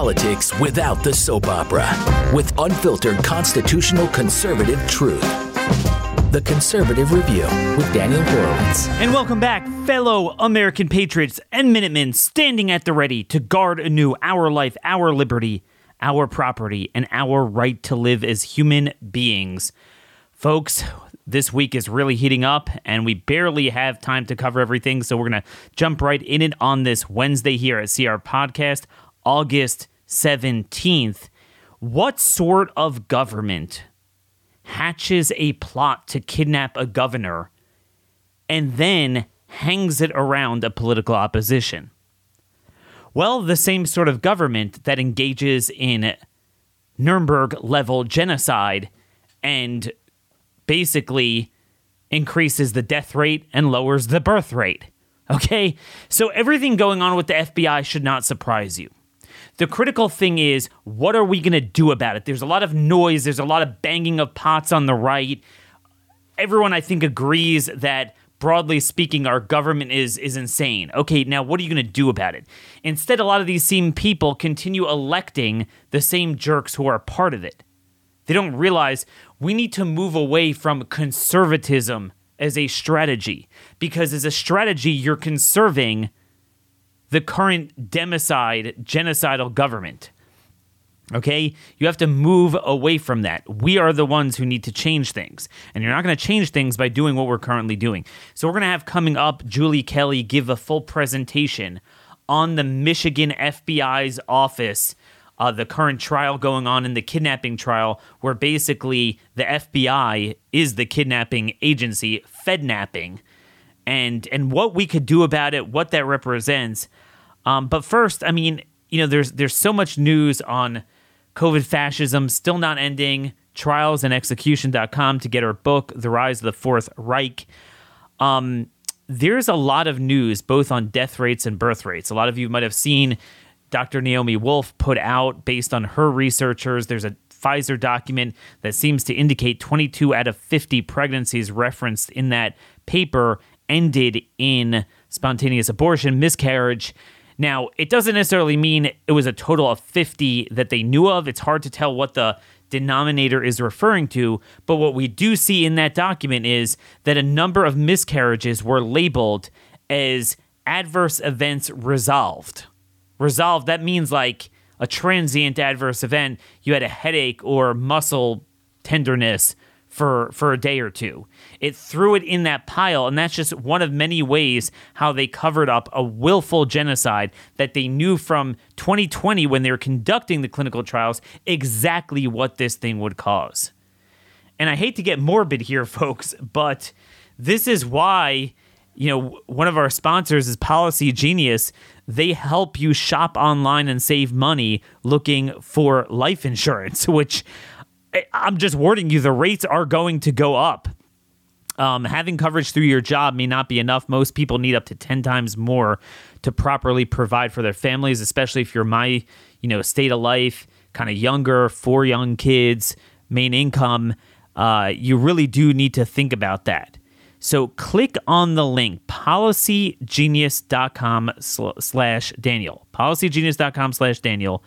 politics without the soap opera with unfiltered constitutional conservative truth. The Conservative Review with Daniel Horowitz. And welcome back, fellow American patriots and Minutemen standing at the ready to guard anew our life, our liberty, our property, and our right to live as human beings. Folks, this week is really heating up, and we barely have time to cover everything, so we're going to jump right in it on this Wednesday here at CR Podcast, August 17th. What sort of government hatches a plot to kidnap a governor and then hangs it around a political opposition? Well, the same sort of government that engages in Nuremberg level genocide and basically increases the death rate and lowers the birth rate. Okay? So everything going on with the FBI should not surprise you. The critical thing is, what are we going to do about it? There's a lot of noise, there's a lot of banging of pots on the right. Everyone, I think, agrees that broadly speaking, our government is is insane. Okay, now what are you going to do about it? Instead, a lot of these same people continue electing the same jerks who are part of it. They don't realize we need to move away from conservatism as a strategy because as a strategy you're conserving the current democide, genocidal government. Okay? You have to move away from that. We are the ones who need to change things. And you're not going to change things by doing what we're currently doing. So, we're going to have coming up Julie Kelly give a full presentation on the Michigan FBI's office, uh, the current trial going on in the kidnapping trial, where basically the FBI is the kidnapping agency, Fednapping. And, and what we could do about it, what that represents. Um, but first, I mean, you know, there's there's so much news on COVID fascism still not ending. Trials and execution.com to get our book, The Rise of the Fourth Reich. Um, there's a lot of news both on death rates and birth rates. A lot of you might have seen Dr. Naomi Wolf put out based on her researchers. There's a Pfizer document that seems to indicate 22 out of 50 pregnancies referenced in that paper ended in spontaneous abortion, miscarriage. Now, it doesn't necessarily mean it was a total of 50 that they knew of. It's hard to tell what the denominator is referring to, but what we do see in that document is that a number of miscarriages were labeled as adverse events resolved. Resolved, that means like a transient adverse event. You had a headache or muscle tenderness for for a day or two. It threw it in that pile, and that's just one of many ways how they covered up a willful genocide that they knew from 2020 when they were conducting the clinical trials exactly what this thing would cause. And I hate to get morbid here, folks, but this is why you know one of our sponsors is Policy Genius. They help you shop online and save money looking for life insurance, which I'm just warning you, the rates are going to go up. Um, having coverage through your job may not be enough. Most people need up to 10 times more to properly provide for their families, especially if you're my, you know, state of life, kind of younger, four young kids, main income. Uh, you really do need to think about that. So click on the link, policygenius.com slash Daniel. Policygenius.com slash Daniel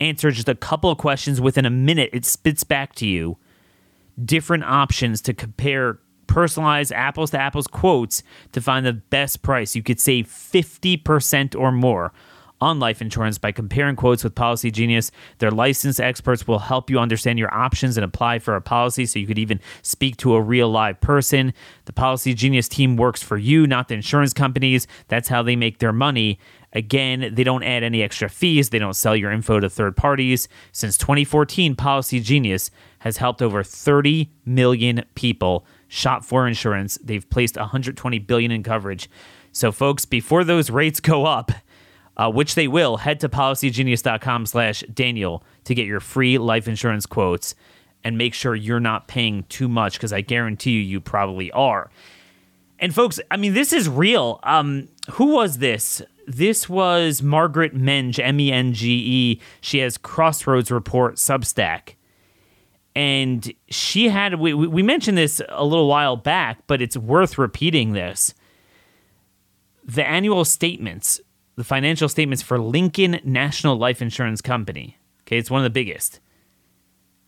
answer just a couple of questions within a minute it spits back to you different options to compare personalized apples to apples quotes to find the best price you could save 50% or more on life insurance by comparing quotes with Policy Genius. Their licensed experts will help you understand your options and apply for a policy so you could even speak to a real live person. The Policy Genius team works for you, not the insurance companies. That's how they make their money. Again, they don't add any extra fees. They don't sell your info to third parties. Since 2014, Policy Genius has helped over 30 million people shop for insurance. They've placed 120 billion in coverage. So, folks, before those rates go up, uh, which they will, head to policygenius.com slash Daniel to get your free life insurance quotes and make sure you're not paying too much because I guarantee you, you probably are. And folks, I mean, this is real. Um, who was this? This was Margaret Menge, M E N G E. She has Crossroads Report Substack. And she had, we, we mentioned this a little while back, but it's worth repeating this. The annual statements the financial statements for Lincoln National Life Insurance Company. Okay, it's one of the biggest.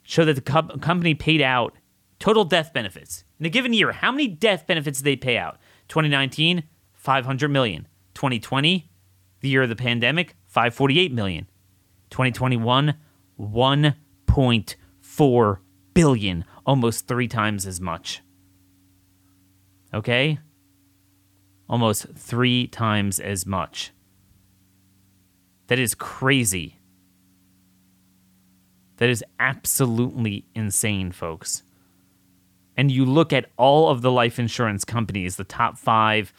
Show that the co- company paid out total death benefits in a given year. How many death benefits did they pay out? 2019, 500 million. 2020, the year of the pandemic, 548 million. 2021, 1.4 billion, almost three times as much. Okay? Almost three times as much. That is crazy. That is absolutely insane, folks. And you look at all of the life insurance companies, the top five,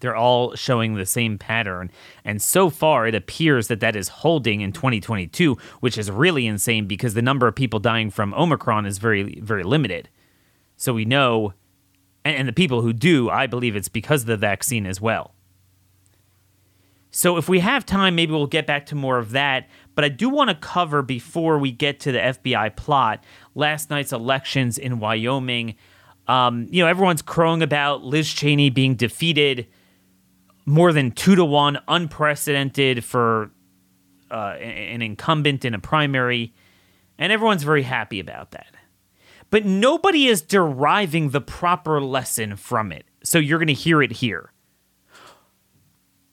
they're all showing the same pattern. And so far, it appears that that is holding in 2022, which is really insane because the number of people dying from Omicron is very, very limited. So we know, and, the people who do, I believe it's because of the vaccine as well. So if we have time, maybe we'll get back to more of that. But I do want to cover before we get to the FBI plot last night's elections in Wyoming. Um, you know, everyone's crowing about Liz Cheney being defeated more than two to one, unprecedented for uh, an incumbent in a primary. And everyone's very happy about that. But nobody is deriving the proper lesson from it. So you're going to hear it here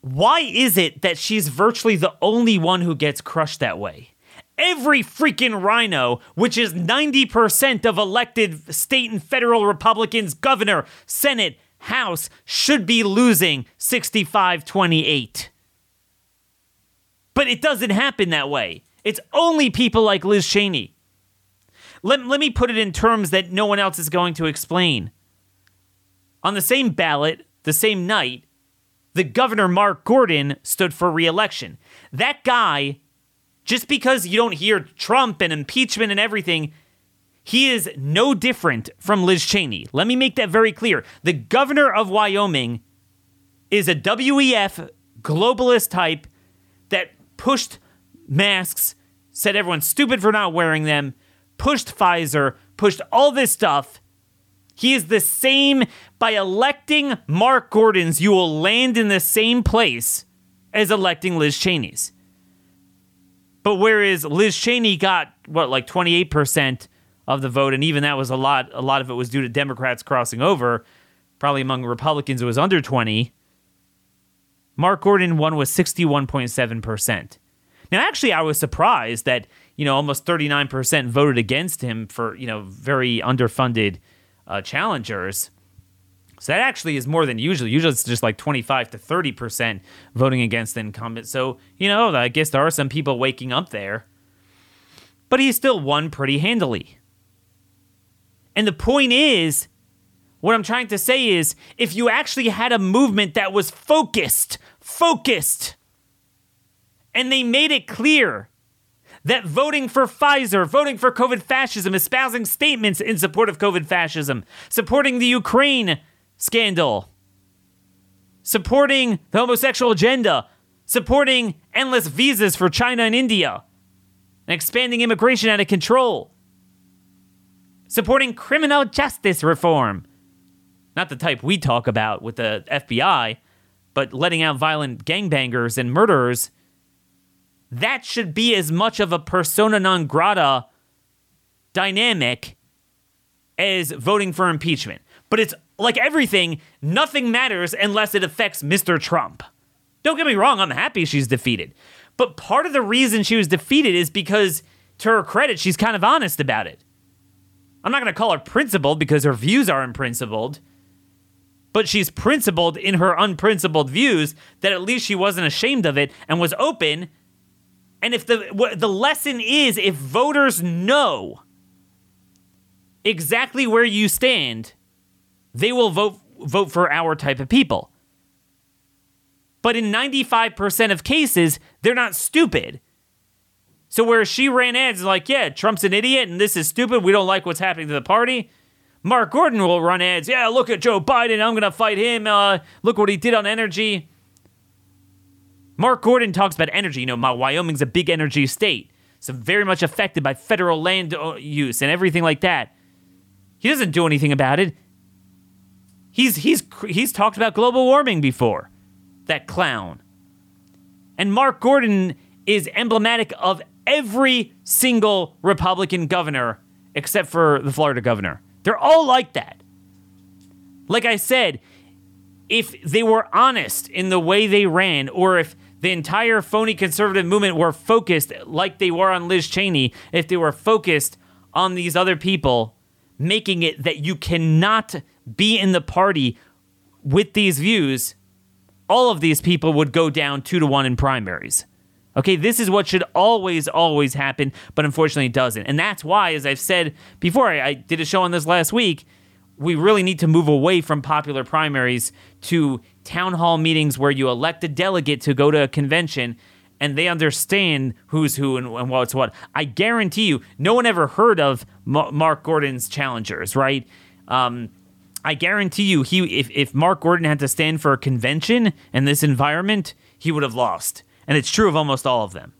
why is it that she's virtually the only one who gets crushed that way? Every freaking RINO, which is 90% of elected state and federal Republicans, governor, Senate, House, should be losing 65 28. But it doesn't happen that way. It's only people like Liz Cheney. Let, let me put it in terms that no one else is going to explain. On the same ballot, the same night, the governor Mark Gordon stood for reelection. That guy, just because you don't hear Trump and impeachment and everything, he is no different from Liz Cheney. Let me make that very clear. The governor of Wyoming is a WEF globalist type that pushed masks, said everyone's stupid for not wearing them, pushed Pfizer, pushed all this stuff he is the same. By electing Mark Gordon's, you will land in the same place as electing Liz Cheney's. But whereas Liz Cheney got what like 28% of the vote and even that was a lot a lot of it was due to Democrats crossing over, probably among Republicans it was under 20. Mark Gordon won with 61.7%. Now actually I was surprised that, you know, almost 39% voted against him for, you know, very underfunded uh, challengers. So that actually is more than usual. Usually it's just like 25 to 30% voting against the incumbent. So, you know, I guess there are some people waking up there. But he still won pretty handily. And the point is, what I'm trying to say is if you actually had a movement that was focused, focused, and they made it clear that voting for Pfizer, voting for COVID fascism, espousing statements in support of COVID fascism, supporting the Ukraine scandal, supporting the homosexual agenda, supporting endless visas for China and India, and expanding immigration out of control, supporting criminal justice reform. Not the type we talk about with the FBI, but letting out violent gangbangers and murderers that should be as much of a persona non grata dynamic as voting for impeachment. But it's like everything, nothing matters unless it affects Mr. Trump. Don't get me wrong, I'm happy she's defeated. But part of the reason she was defeated is because, to her credit, she's kind of honest about it. I'm not going to call her principled because her views are unprincipled, but she's principled in her unprincipled views that at least she wasn't ashamed of it and was open and if the the lesson is if voters know exactly where you stand, they will vote vote for our type of people. But in 95% of cases, they're not stupid. So where she ran ads like, yeah, Trump's an idiot and this is stupid, we don't like what's happening to the party. Mark Gordon will run ads, yeah, look at Joe Biden, I'm gonna fight him. Uh, look what he did on energy. Mark Gordon talks about energy. You know, my Wyoming's a big energy state, so very much affected by federal land uh, use and everything like that. He doesn't do anything about it. He's he's he's talked about global warming before. That clown. And Mark Gordon is emblematic of every single Republican governor except for the Florida governor. They're all like that. Like I said, if they were honest in the way they ran, or if the entire phony conservative movement were focused like they were on Liz Cheney, if they were focused on these other people, making it that you cannot be in the party with these views, all of these people would go down two to one in primaries. Okay, this is what should always, always happen, but unfortunately it doesn't. And that's why, as I've said before, I, I did a show on this last week we really need to move away from popular primaries to town hall meetings where you elect a delegate to go to a convention and they understand who's who and, and what's what. I guarantee you, no one ever heard of M- Mark Gordon's challengers, right? Um, I guarantee you, he if, if Mark Gordon had to stand for a convention in this environment, he would have lost. And it's true of almost all of them.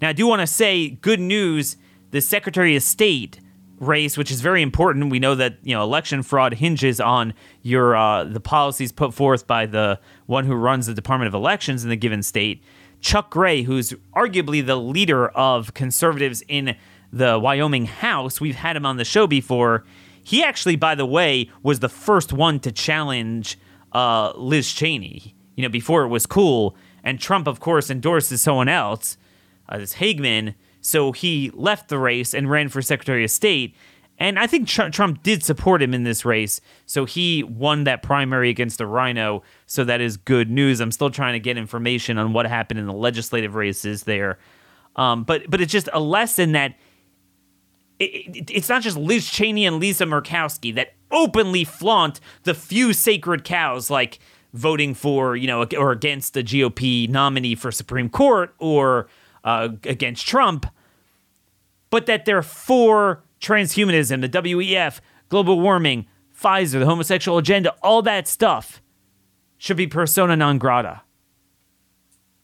Now, I do want to say good news the Secretary of State race, which is very important. We know that you know election fraud hinges on your uh, the policies put forth by the one who runs the Department of Elections in the given state. Chuck Gray, who's arguably the leader of conservatives in the Wyoming House, we've had him on the show before. He actually, by the way, was the first one to challenge uh, Liz Cheney. You know, before it was cool, and Trump, of course, endorses someone else, uh, this Hageman so he left the race and ran for Secretary of State. And I think Tr- Trump did support him in this race. So he won that primary against the RINO. So that is good news. I'm still trying to get information on what happened in the legislative races there. Um, but but it's just a lesson that it, it, it's not just Liz Cheney and Lisa Murkowski that openly flaunt the few sacred cows like voting for, you know, or against the GOP nominee for Supreme Court or uh, against Trump but that they're for transhumanism, the WEF, global warming, Pfizer, the homosexual agenda, all that stuff should be persona non grata.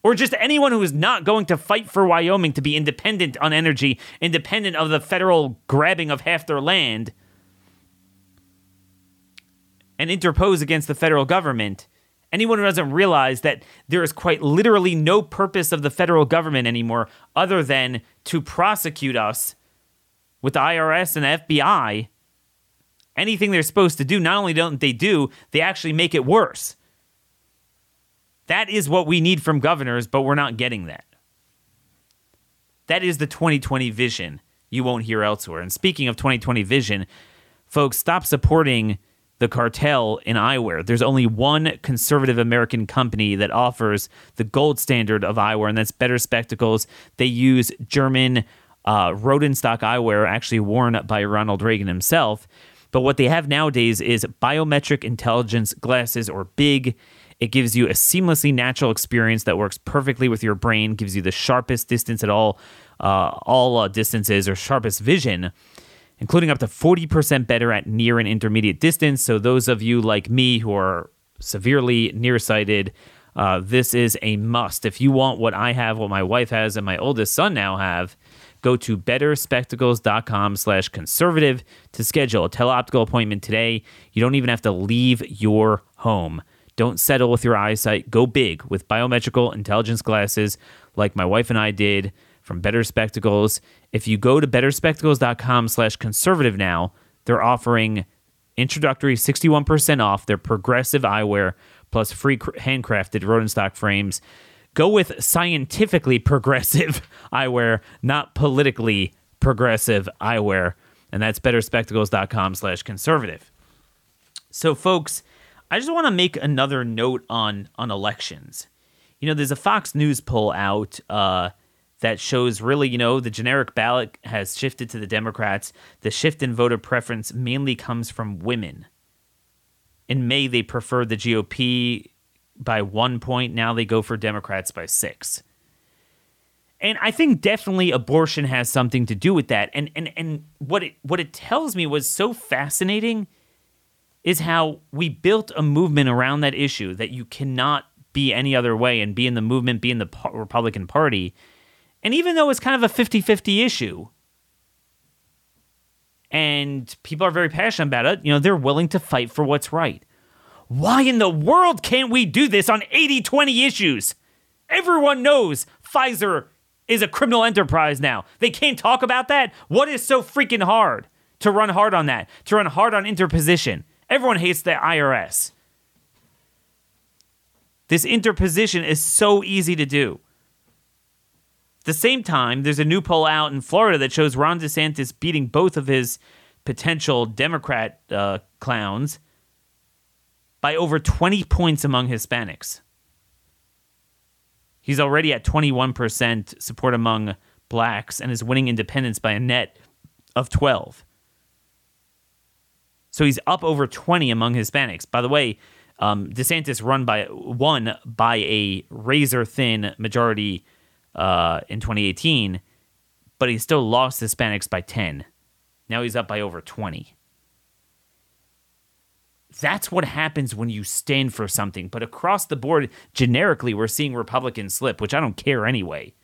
Or just anyone who is not going to fight for Wyoming to be independent on energy, independent of the federal grabbing of half their land, and interpose against the federal government anyone who doesn't realize that there is quite literally no purpose of the federal government anymore other than to prosecute us with the IRS and the FBI, anything they're supposed to do, not only don't they do, they actually make it worse. That is what we need from governors, but we're not getting that. That is the 2020 vision you won't hear elsewhere. And speaking of 2020 vision, folks, stop supporting the cartel in eyewear. There's only one conservative American company that offers the gold standard of eyewear, and that's Better Spectacles. They use German uh, Rodenstock eyewear, actually worn by Ronald Reagan himself. But what they have nowadays is biometric intelligence glasses or big. It gives you a seamlessly natural experience that works perfectly with your brain, gives you the sharpest distance at all, uh, all uh, distances or sharpest vision including up to 40% better at near and intermediate distance. So, those of you like me who are severely nearsighted, uh, this is a must. If you want what I have, what my wife has, and my oldest son now have, go to betterspectacles.com slash conservative to schedule a teleoptical appointment today. You don't even have to leave your home. Don't settle with your eyesight. Go big with biometrical intelligence glasses like my wife and I did from Better Spectacles. If you go to betterspectacles.com slash conservative now, they're offering introductory 61% off their progressive eyewear plus free handcrafted Rodenstock frames. Go with scientifically progressive eyewear, not politically progressive eyewear. And that's betterspectacles.com slash conservative. So, folks, I just want to make another note on on elections. You know, there's a Fox News poll out uh, that shows really, you know, the generic ballot has shifted to the Democrats. The shift in voter preference mainly comes from women. In May, they preferred the GOP by one point. Now they go for Democrats by six. And I think definitely abortion has something to do with that. And and and what it what it tells me was so fascinating is how we built a movement around that issue that you cannot be any other way and be in the movement, be in the Republican Party and even though it's kind of a 50 50 issue, and people are very passionate about it, you know, they're willing to fight for what's right. Why in the world can't we do this on 80 20 issues? Everyone knows Pfizer is a criminal enterprise now. They can't talk about that. What is so freaking hard to run hard on that? To run hard on interposition. Everyone hates the IRS. This interposition is so easy to do. At the same time, there's a new poll out in Florida that shows Ron DeSantis beating both of his potential Democrat uh, clowns by over 20 points among Hispanics. He's already at 21% support among blacks and is winning independents by a net of 12. So he's up over 20 among Hispanics. By the way, um, DeSantis run by won by a razor thin majority uh, in 2018, but he still lost Hispanics by 10. Now he's up by over 20. That's what happens when you stand for something. But across the board, generically, we're seeing Republicans slip, which I don't care anyway.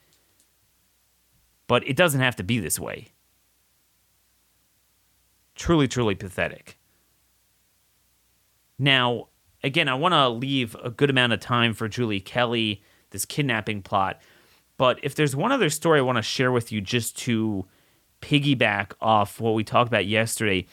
But it doesn't have to be this way. Truly, truly pathetic. Now, again, I want to leave a good amount of time for Julie Kelly, this kidnapping plot. But if there's one other story I want to share with you just to piggyback off what we talked about yesterday,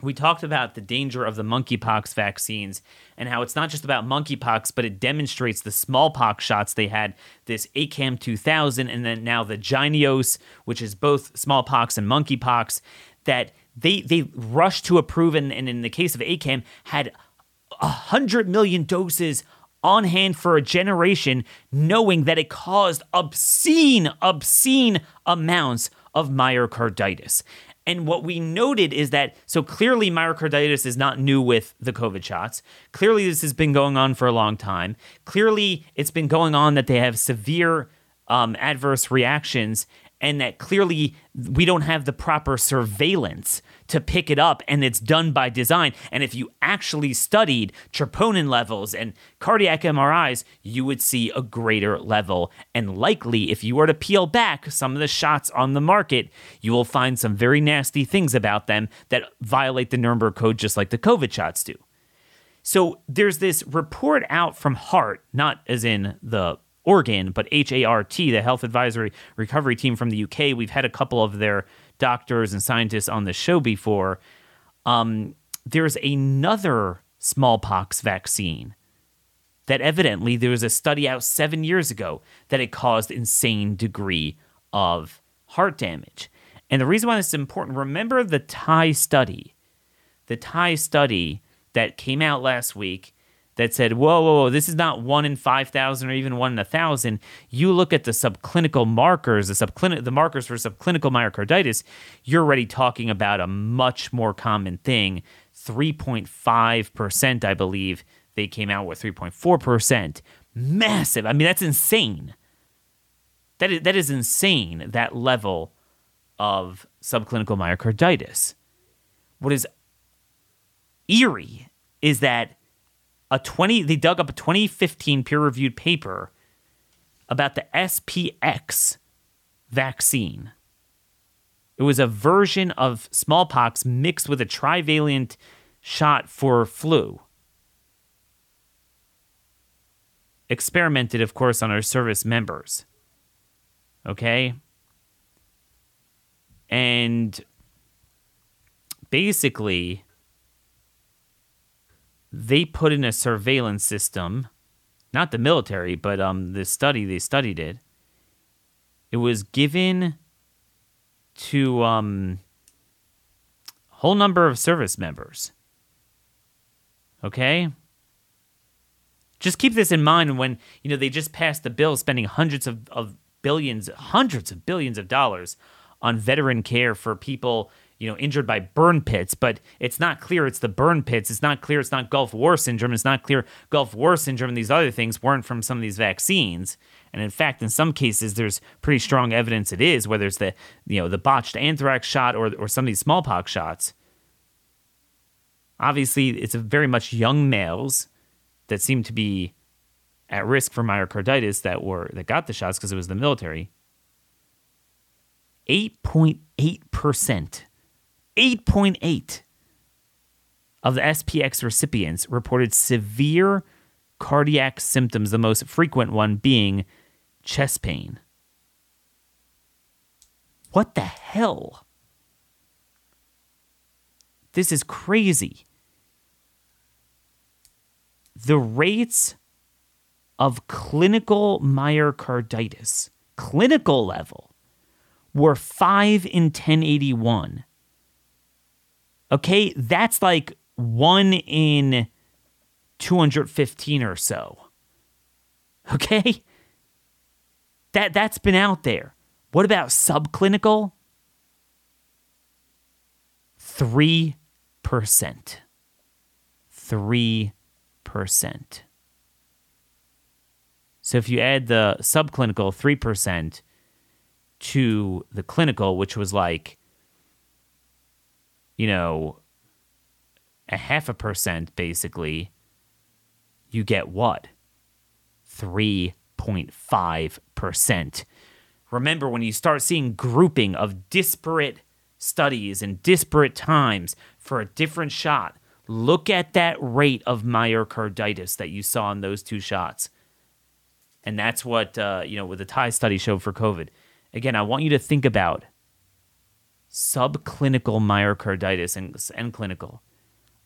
we talked about the danger of the monkeypox vaccines and how it's not just about monkeypox, but it demonstrates the smallpox shots they had, this ACAM 2000, and then now the Jynneos, which is both smallpox and monkeypox, that they they rushed to approve, and, and in the case of ACAM, had 100 million doses on hand for a generation, knowing that it caused obscene, obscene amounts of myocarditis. And what we noted is that so clearly myocarditis is not new with the COVID shots. Clearly, this has been going on for a long time. Clearly, it's been going on that they have severe um, adverse reactions and that clearly we don't have the proper surveillance to pick it up and it's done by design. And if you actually studied troponin levels and cardiac MRIs, you would see a greater level. And likely, if you were to peel back some of the shots on the market, you will find some very nasty things about them that violate the Nuremberg Code just like the COVID shots do. So there's this report out from HART, not as in the organ, but HART, the Health Advisory Recovery Team from the UK. We've had a couple of their doctors and scientists on the show before. Um, there's another smallpox vaccine that evidently there was a study out seven years ago that it caused insane degree of heart damage. And the reason why this is important, remember the Thai study, the Thai study that came out last week that said, whoa, whoa, whoa, this is not one in 5,000 or even one in a 1,000. You look at the subclinical markers, the, subclinic, the markers for subclinical myocarditis, you're already talking about a much more common thing. 3.5%, I believe, they came out with 3.4%. Massive. I mean, that's insane. That is, that is insane, that level of subclinical myocarditis. What is eerie is that a 20 they dug up a 2015 peer-reviewed paper about the SPX vaccine. It was a version of smallpox mixed with a trivalent shot for flu. Experimented, of course, on our service members. Okay? And basically, they put in a surveillance system, not the military, but um, the study they studied it. It was given to um, a whole number of service members. Okay? Just keep this in mind when, you know, they just passed the bill spending hundreds of, of billions, hundreds of billions of dollars on veteran care for people you know, injured by burn pits, but it's not clear it's the burn pits. It's not clear it's not Gulf War syndrome. It's not clear Gulf War syndrome and these other things weren't from some of these vaccines. And in fact, in some cases, there's pretty strong evidence it is, whether it's the, you know, the botched anthrax shot or, or some of these smallpox shots. Obviously, it's very much young males that seem to be at risk for myocarditis that were that got the shots because it was the military. 8.8% 8.8 of the SPX recipients reported severe cardiac symptoms, the most frequent one being chest pain. What the hell? This is crazy. The rates of clinical myocarditis, clinical level, were 5 in 1081. Okay, that's like 1 in 215 or so. Okay? That that's been out there. What about subclinical? 3%. 3%. So if you add the subclinical 3% to the clinical, which was like, you know, a half a percent basically, you get what? 3.5%. Remember, when you start seeing grouping of disparate studies and disparate times for a different shot, look at that rate of myocarditis that you saw in those two shots. And that's what, uh, you know, with the Thai study showed for COVID. Again, I want you to think about subclinical myocarditis and, and clinical.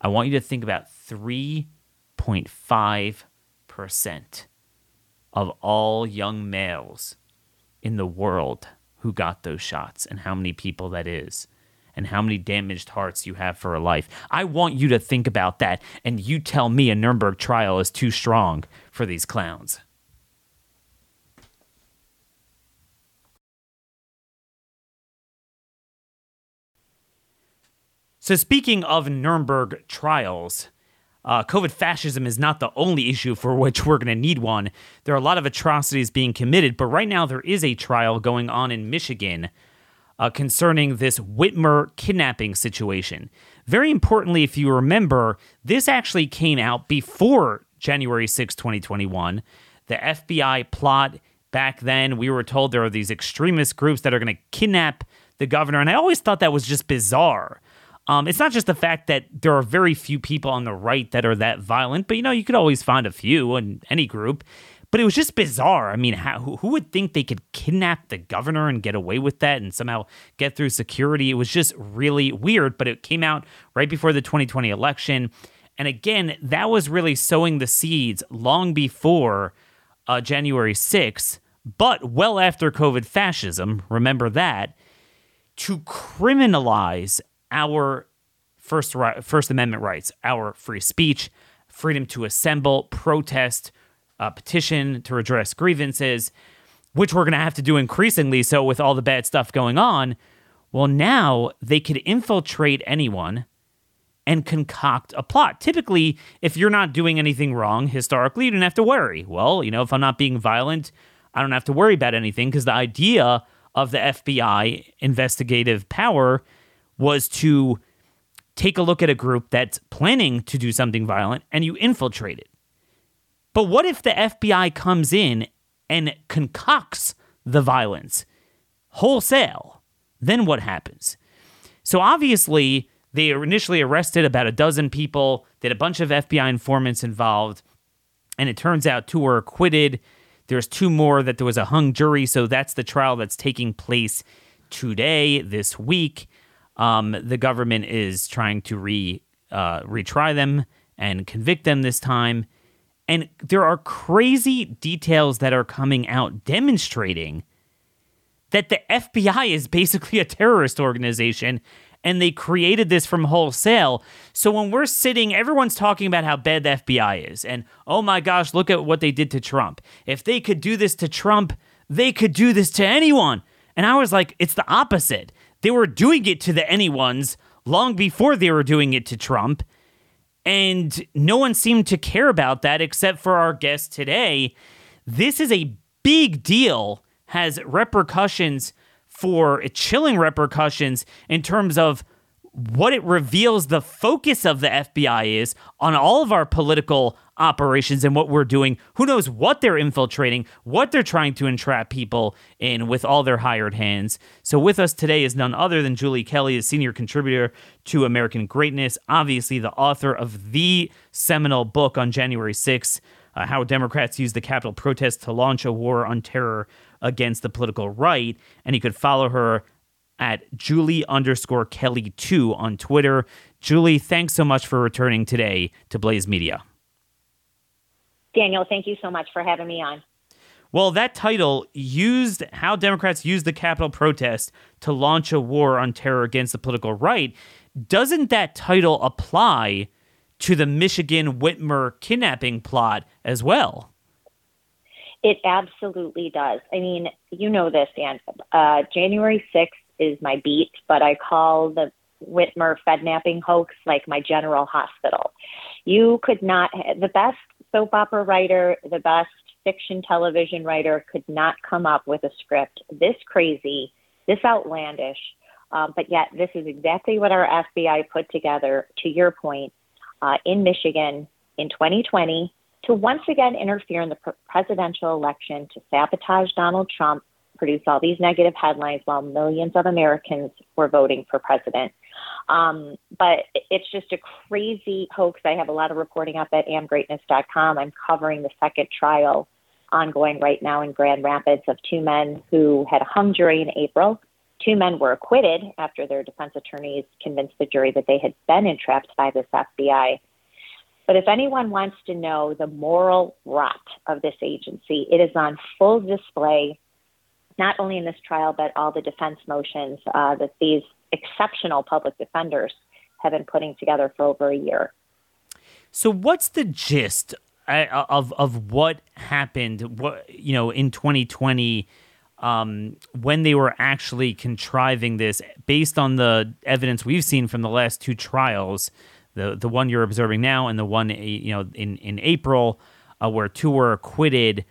I want you to think about 3.5% of all young males in the world who got those shots and how many people that is and how many damaged hearts you have for a life. I want you to think about that and you tell me a Nuremberg trial is too strong for these clowns. So, speaking of Nuremberg trials, uh, COVID fascism is not the only issue for which we're going to need one. There are a lot of atrocities being committed, but right now there is a trial going on in Michigan uh, concerning this Whitmer kidnapping situation. Very importantly, if you remember, this actually came out before January 6, 2021. The FBI plot back then, we were told there are these extremist groups that are going to kidnap the governor, and I always thought that was just bizarre. Um, it's not just the fact that there are very few people on the right that are that violent, but you know, you could always find a few in any group. But it was just bizarre. I mean, how, who would think they could kidnap the governor and get away with that and somehow get through security? It was just really weird, but it came out right before the 2020 election. And again, that was really sowing the seeds long before uh, January 6th, but well after COVID fascism, remember that, to criminalize our first First Amendment rights, our free speech, freedom to assemble, protest, uh, petition to redress grievances, which we're going to have to do increasingly so with all the bad stuff going on. Well, now they could infiltrate anyone and concoct a plot. Typically, if you're not doing anything wrong historically, you don't have to worry. Well, you know, if I'm not being violent, I don't have to worry about anything because the idea of the FBI investigative power was to take a look at a group that's planning to do something violent and you infiltrate it. But what if the FBI comes in and concocts the violence wholesale? Then what happens? So obviously, they initially arrested about a dozen people, they had a bunch of FBI informants involved, and it turns out two were acquitted. There's two more that there was a hung jury, so that's the trial that's taking place today, this week. Um, the government is trying to re uh, retry them and convict them this time. And there are crazy details that are coming out demonstrating that the FBI is basically a terrorist organization and they created this from wholesale. So when we're sitting, everyone's talking about how bad the FBI is. And oh my gosh, look at what they did to Trump. If they could do this to Trump, they could do this to anyone. And I was like, it's the opposite. They were doing it to the anyones long before they were doing it to Trump. And no one seemed to care about that except for our guest today. This is a big deal, has repercussions for chilling repercussions in terms of what it reveals the focus of the FBI is on all of our political operations and what we're doing. Who knows what they're infiltrating, what they're trying to entrap people in with all their hired hands. So, with us today is none other than Julie Kelly, a senior contributor to American Greatness, obviously the author of the seminal book on January 6th. uh, how Democrats use the Capitol protest to launch a war on terror against the political right. And you could follow her at Julie underscore Kelly 2 on Twitter. Julie, thanks so much for returning today to Blaze Media. Daniel, thank you so much for having me on. Well, that title used how Democrats used the Capitol protest to launch a war on terror against the political right. Doesn't that title apply to the Michigan Whitmer kidnapping plot as well? It absolutely does. I mean, you know this, Dan. Uh, January 6th is my beat, but I call the Whitmer Fednapping hoax like my general hospital. You could not, the best soap opera writer, the best fiction television writer could not come up with a script this crazy, this outlandish, um, but yet this is exactly what our FBI put together, to your point, uh, in Michigan in 2020 to once again interfere in the presidential election to sabotage Donald Trump, produce all these negative headlines while millions of Americans were voting for president. Um, but it's just a crazy hoax. I have a lot of reporting up at amgreatness.com. I'm covering the second trial ongoing right now in Grand Rapids of two men who had a hung jury in April. Two men were acquitted after their defense attorneys convinced the jury that they had been entrapped by this FBI. But if anyone wants to know the moral rot of this agency, it is on full display, not only in this trial, but all the defense motions uh, that these exceptional public defenders have been putting together for over a year. So, what's the gist of of what happened? What you know in 2020 um, when they were actually contriving this, based on the evidence we've seen from the last two trials, the the one you're observing now and the one you know in in April, uh, where two were acquitted.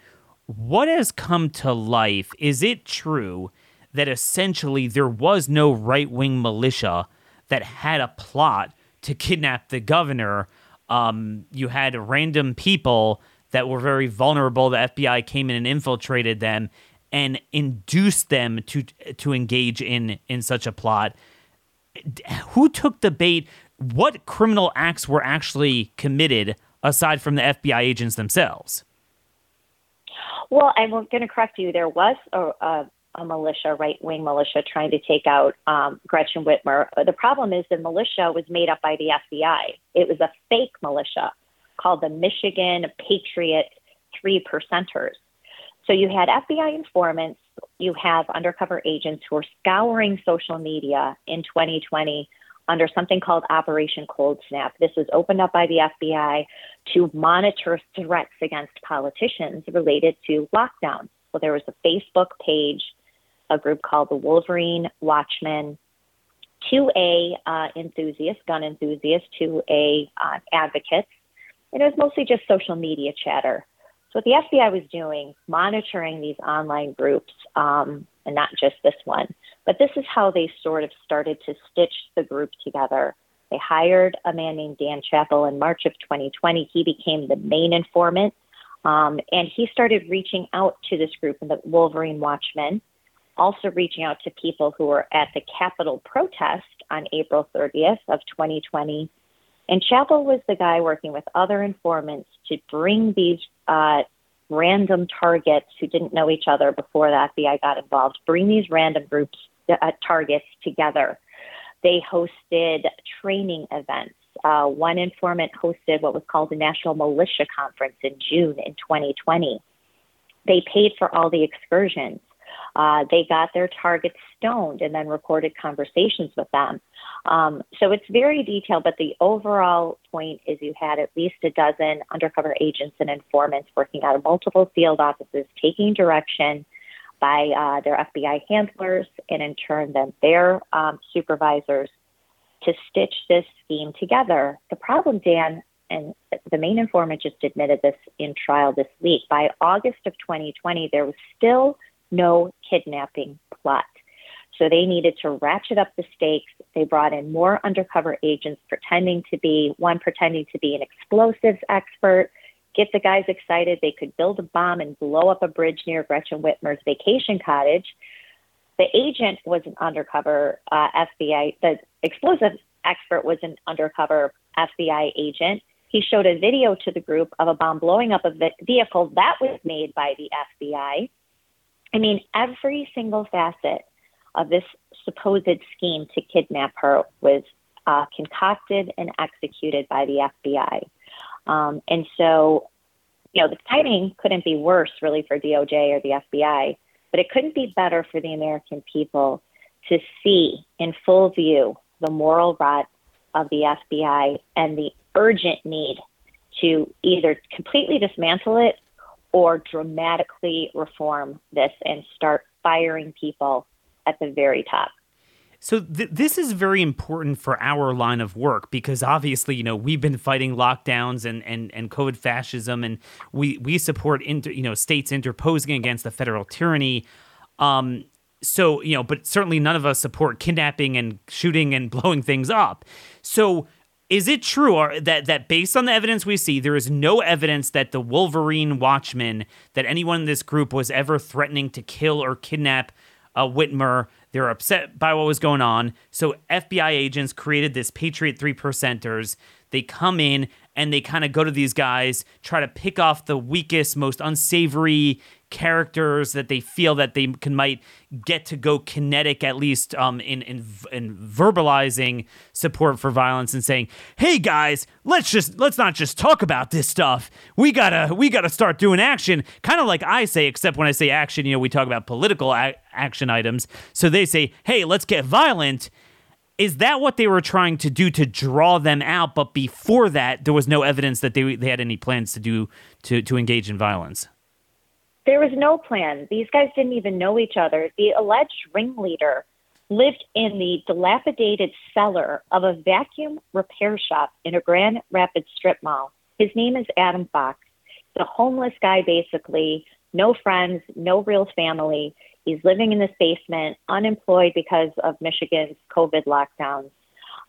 What has come to life? Is it true that essentially there was no right wing militia that had a plot to kidnap the governor? Um, you had random people that were very vulnerable. The FBI came in and infiltrated them and induced them to to engage in in such a plot. Who took the bait? What criminal acts were actually committed aside from the FBI agents themselves? Well, I'm going to correct you. There was a, a, a militia, right wing militia, trying to take out um, Gretchen Whitmer. The problem is the militia was made up by the FBI. It was a fake militia called the Michigan Patriot Three Percenters. So you had FBI informants, you have undercover agents who are scouring social media in 2020 under something called Operation Cold Snap. This was opened up by the FBI to monitor threats against politicians related to lockdown. So there was a Facebook page, a group called the Wolverine Watchmen, 2A uh, enthusiasts, gun enthusiasts, 2A uh, advocates, and it was mostly just social media chatter. So what the FBI was doing, monitoring these online groups, um, and not just this one, but this is how they sort of started to stitch the group together. They hired a man named Dan Chappel in March of 2020. He became the main informant, um, and he started reaching out to this group and the Wolverine Watchmen, also reaching out to people who were at the Capitol protest on April 30th of 2020 and Chappel was the guy working with other informants to bring these uh, random targets who didn't know each other before the FBI got involved, bring these random groups, uh, targets together. They hosted training events. Uh, one informant hosted what was called the National Militia Conference in June in 2020. They paid for all the excursions. Uh, they got their targets stoned and then recorded conversations with them. Um, so it's very detailed, but the overall point is you had at least a dozen undercover agents and informants working out of multiple field offices, taking direction by uh, their FBI handlers and in turn then their um, supervisors to stitch this scheme together. The problem, Dan, and the main informant just admitted this in trial this week. By August of 2020, there was still no kidnapping plot. So they needed to ratchet up the stakes. They brought in more undercover agents pretending to be one pretending to be an explosives expert, get the guys excited they could build a bomb and blow up a bridge near Gretchen Whitmer's vacation cottage. The agent was an undercover uh, FBI, the explosive expert was an undercover FBI agent. He showed a video to the group of a bomb blowing up a vehicle that was made by the FBI. I mean, every single facet of this supposed scheme to kidnap her was uh, concocted and executed by the FBI. Um, and so, you know, the timing couldn't be worse really for DOJ or the FBI, but it couldn't be better for the American people to see in full view the moral rot of the FBI and the urgent need to either completely dismantle it or dramatically reform this and start firing people at the very top. So th- this is very important for our line of work because obviously, you know, we've been fighting lockdowns and and and COVID fascism, and we we support inter, you know states interposing against the federal tyranny. Um, so you know, but certainly none of us support kidnapping and shooting and blowing things up. So is it true that that based on the evidence we see, there is no evidence that the Wolverine Watchmen, that anyone in this group was ever threatening to kill or kidnap uh, Whitmer? They're upset by what was going on. So FBI agents created this Patriot three percenters. They come in and they kind of go to these guys, try to pick off the weakest, most unsavory characters that they feel that they can might get to go kinetic at least um, in, in in verbalizing support for violence and saying hey guys let's just let's not just talk about this stuff. We gotta we gotta start doing action. Kind of like i say except when i say action you know we talk about political a- action items. So they say hey let's get violent. Is that what they were trying to do to draw them out? But before that there was no evidence that they, they had any plans to do to, to engage in violence there was no plan. These guys didn't even know each other. The alleged ringleader lived in the dilapidated cellar of a vacuum repair shop in a Grand Rapids strip mall. His name is Adam Fox. He's a homeless guy, basically, no friends, no real family. He's living in this basement, unemployed because of Michigan's COVID lockdowns.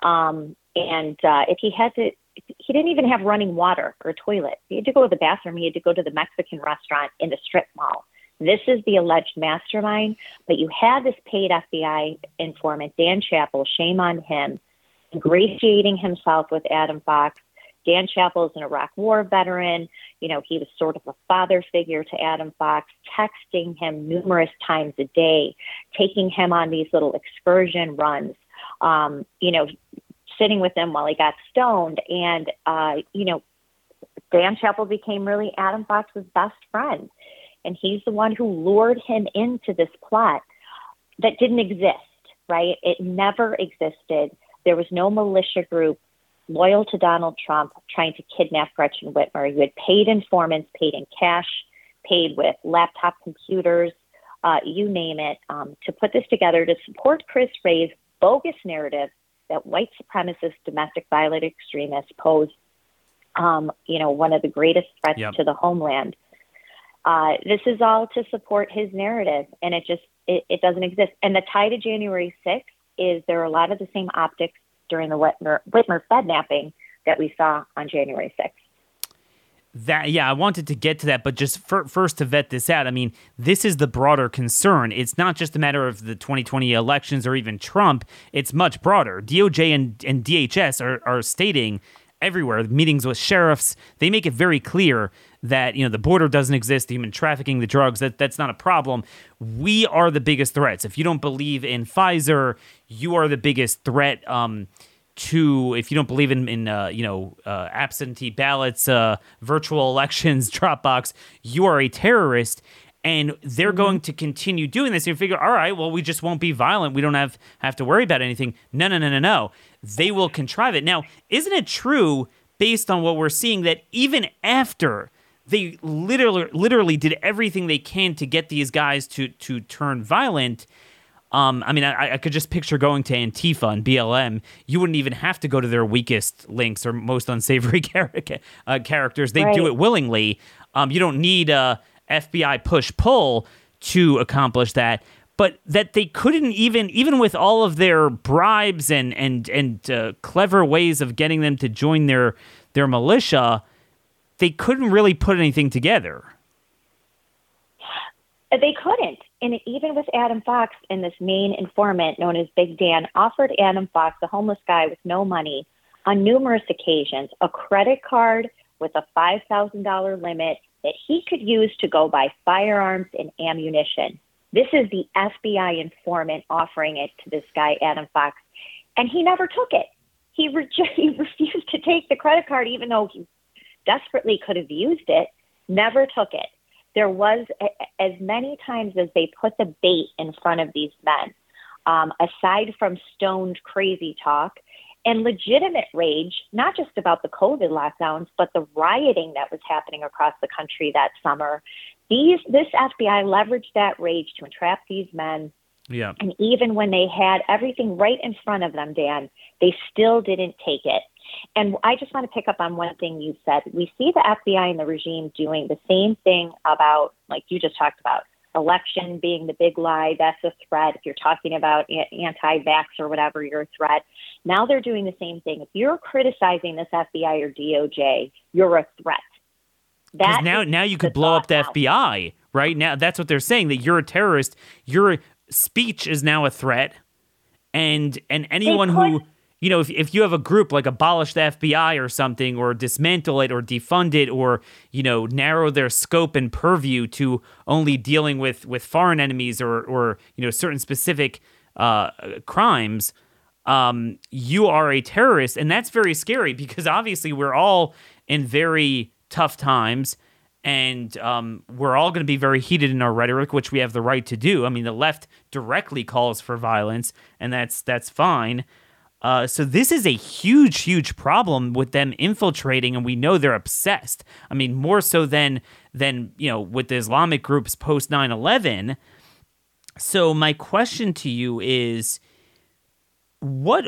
Um, and uh, if he had to he didn't even have running water or toilet. He had to go to the bathroom. He had to go to the Mexican restaurant in the strip mall. This is the alleged mastermind, but you had this paid FBI informant, Dan Chappel, shame on him, ingratiating himself with Adam Fox. Dan Chappel is an Iraq War veteran. You know, he was sort of a father figure to Adam Fox, texting him numerous times a day, taking him on these little excursion runs. Um, you know, sitting with him while he got stoned. And, uh, you know, Dan Chappel became really Adam Fox's best friend. And he's the one who lured him into this plot that didn't exist, right? It never existed. There was no militia group loyal to Donald Trump trying to kidnap Gretchen Whitmer. You had paid informants, paid in cash, paid with laptop computers, uh, you name it, um, to put this together to support Chris Wray's bogus narrative that white supremacist domestic violent extremists pose, um, you know, one of the greatest threats yep. to the homeland. Uh, this is all to support his narrative, and it just it, it doesn't exist. And the tie to January 6th is there are a lot of the same optics during the Whitmer, Whitmer Fednapping that we saw on January 6th that yeah i wanted to get to that but just for, first to vet this out i mean this is the broader concern. It's not just a matter of the 2020 elections or even trump. It's much broader. Doj and, and dhs are, are stating everywhere meetings with sheriffs they make it very clear that you know the border doesn't exist the human trafficking the drugs that that's not a problem. We are the biggest threats. If you don't believe in pfizer you are the biggest threat. Um, to if you don't believe in in uh, you know uh, absentee ballots, uh, virtual elections, Dropbox, you are a terrorist. And they're mm-hmm. going to continue doing this. You figure, all right, well, we just won't be violent. We don't have have to worry about anything. No, no, no, no, no. They will contrive it. Now, isn't it true, based on what we're seeing, that even after they literally literally did everything they can to get these guys to to turn violent, um, I mean, I, I, could just picture going to Antifa and BLM. You wouldn't even have to go to their weakest links or most unsavory char- uh, characters. They right. do it willingly. Um, you don't need a FBI push pull to accomplish that. But that they couldn't even, even with all of their bribes and and and uh, clever ways of getting them to join their their militia, they couldn't really put anything together. They couldn't. And even with Adam Fox and this main informant known as Big Dan offered Adam Fox, a homeless guy with no money, on numerous occasions a credit card with a $5,000 limit that he could use to go buy firearms and ammunition. This is the FBI informant offering it to this guy, Adam Fox, and he never took it. He, re- he refused to take the credit card, even though he desperately could have used it, never took it. There was, as many times as they put the bait in front of these men, um, aside from stoned crazy talk, and legitimate rage, not just about the COVID lockdowns, but the rioting that was happening across the country that summer. These, this FBI leveraged that rage to entrap these men. Yeah. And even when they had everything right in front of them, Dan, they still didn't take it. And I just want to pick up on one thing you said. We see the FBI and the regime doing the same thing about, like you just talked about, election being the big lie, that's a threat. If you're talking about anti vax or whatever, you're a threat. Now they're doing the same thing. If you're criticizing this FBI or DOJ, you're a threat. That now, now you could blow up the now. FBI, right? Now that's what they're saying that you're a terrorist. Your speech is now a threat, and and anyone who you know, if, if you have a group like abolish the FBI or something, or dismantle it, or defund it, or you know, narrow their scope and purview to only dealing with with foreign enemies or or you know certain specific uh, crimes, um, you are a terrorist, and that's very scary because obviously we're all in very tough times. And um, we're all going to be very heated in our rhetoric, which we have the right to do. I mean, the left directly calls for violence, and that's that's fine. Uh, so this is a huge, huge problem with them infiltrating, and we know they're obsessed. I mean, more so than than you know with the Islamic groups post 9-11. So my question to you is, what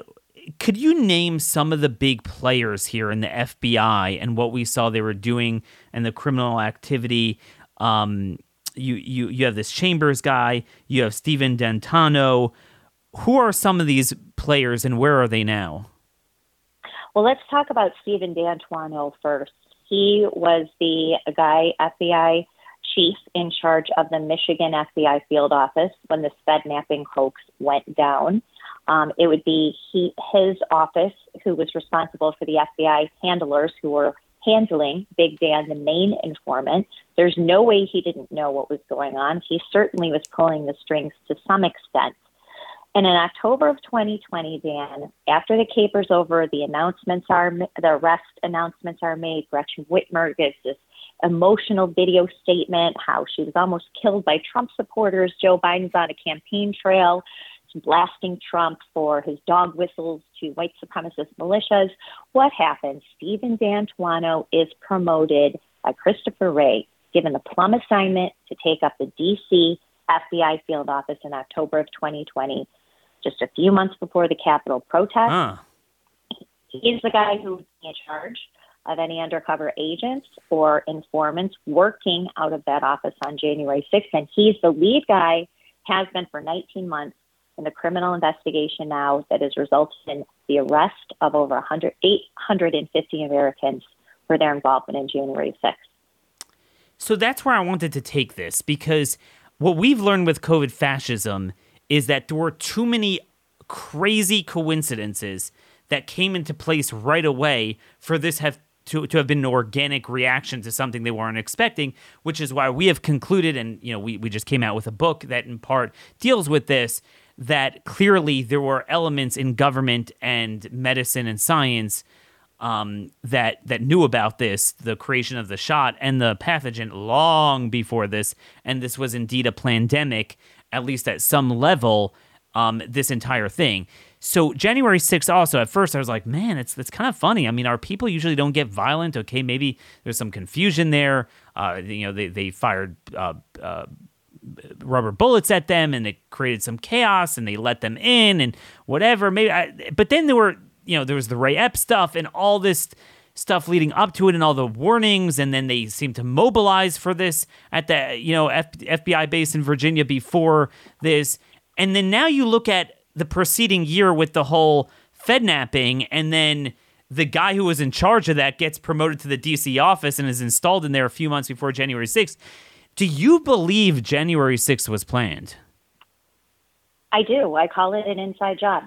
could you name some of the big players here in the FBI and what we saw they were doing and the criminal activity? Um, you you you have this Chambers guy, you have Stephen D'Antuono who are some of these players and where are they now? Well, let's talk about Stephen D'Antuono first. He was the guy, FBI chief in charge of the Michigan FBI field office when the Fednapping hoax went down. Um, it would be he, his office who was responsible for the FBI handlers who were handling Big Dan, the main informant. There's no way he didn't know what was going on. He certainly was pulling the strings to some extent. And in October of 2020, Dan, after the caper's over, the announcements are, the arrest announcements are made. Gretchen Whitmer gives this emotional video statement how she was almost killed by Trump supporters. Joe Biden's on a campaign trail blasting Trump for his dog whistles to white supremacist militias. What happens? Stephen D'Antuono is promoted by Christopher Wray, given the plum assignment to take up the D.C. FBI field office in October of 2020 just a few months before the Capitol protest. Huh. He's the guy who's in charge of any undercover agents or informants working out of that office on January 6th. And he's the lead guy, has been for 19 months in the criminal investigation now that has resulted in the arrest of over 100, 850 Americans for their involvement in January 6th. So that's where I wanted to take this because what we've learned with COVID fascism is that there were too many crazy coincidences that came into place right away for this have to, to have been an organic reaction to something they weren't expecting, which is why we have concluded, and you know, we, we just came out with a book that in part deals with this, that clearly there were elements in government and medicine and science um, that that knew about this, the creation of the shot and the pathogen long before this, and this was indeed a pandemic at least at some level, um, this entire thing. So January 6th also at first I was like, man, it's it's kind of funny. I mean, our people usually don't get violent. Okay, maybe there's some confusion there. Uh, you know, they they fired uh, uh, rubber bullets at them and it created some chaos and they let them in and whatever. Maybe, I, but then there were you know there was the Ray Epps stuff and all this stuff leading up to it and all the warnings and then they seem to mobilize for this at the you know F- FBI base in Virginia before this and then now you look at the preceding year with the whole Fednapping and then the guy who was in charge of that gets promoted to the DC office and is installed in there a few months before January 6th. Do you believe January 6th was planned? I do. I call it an inside job.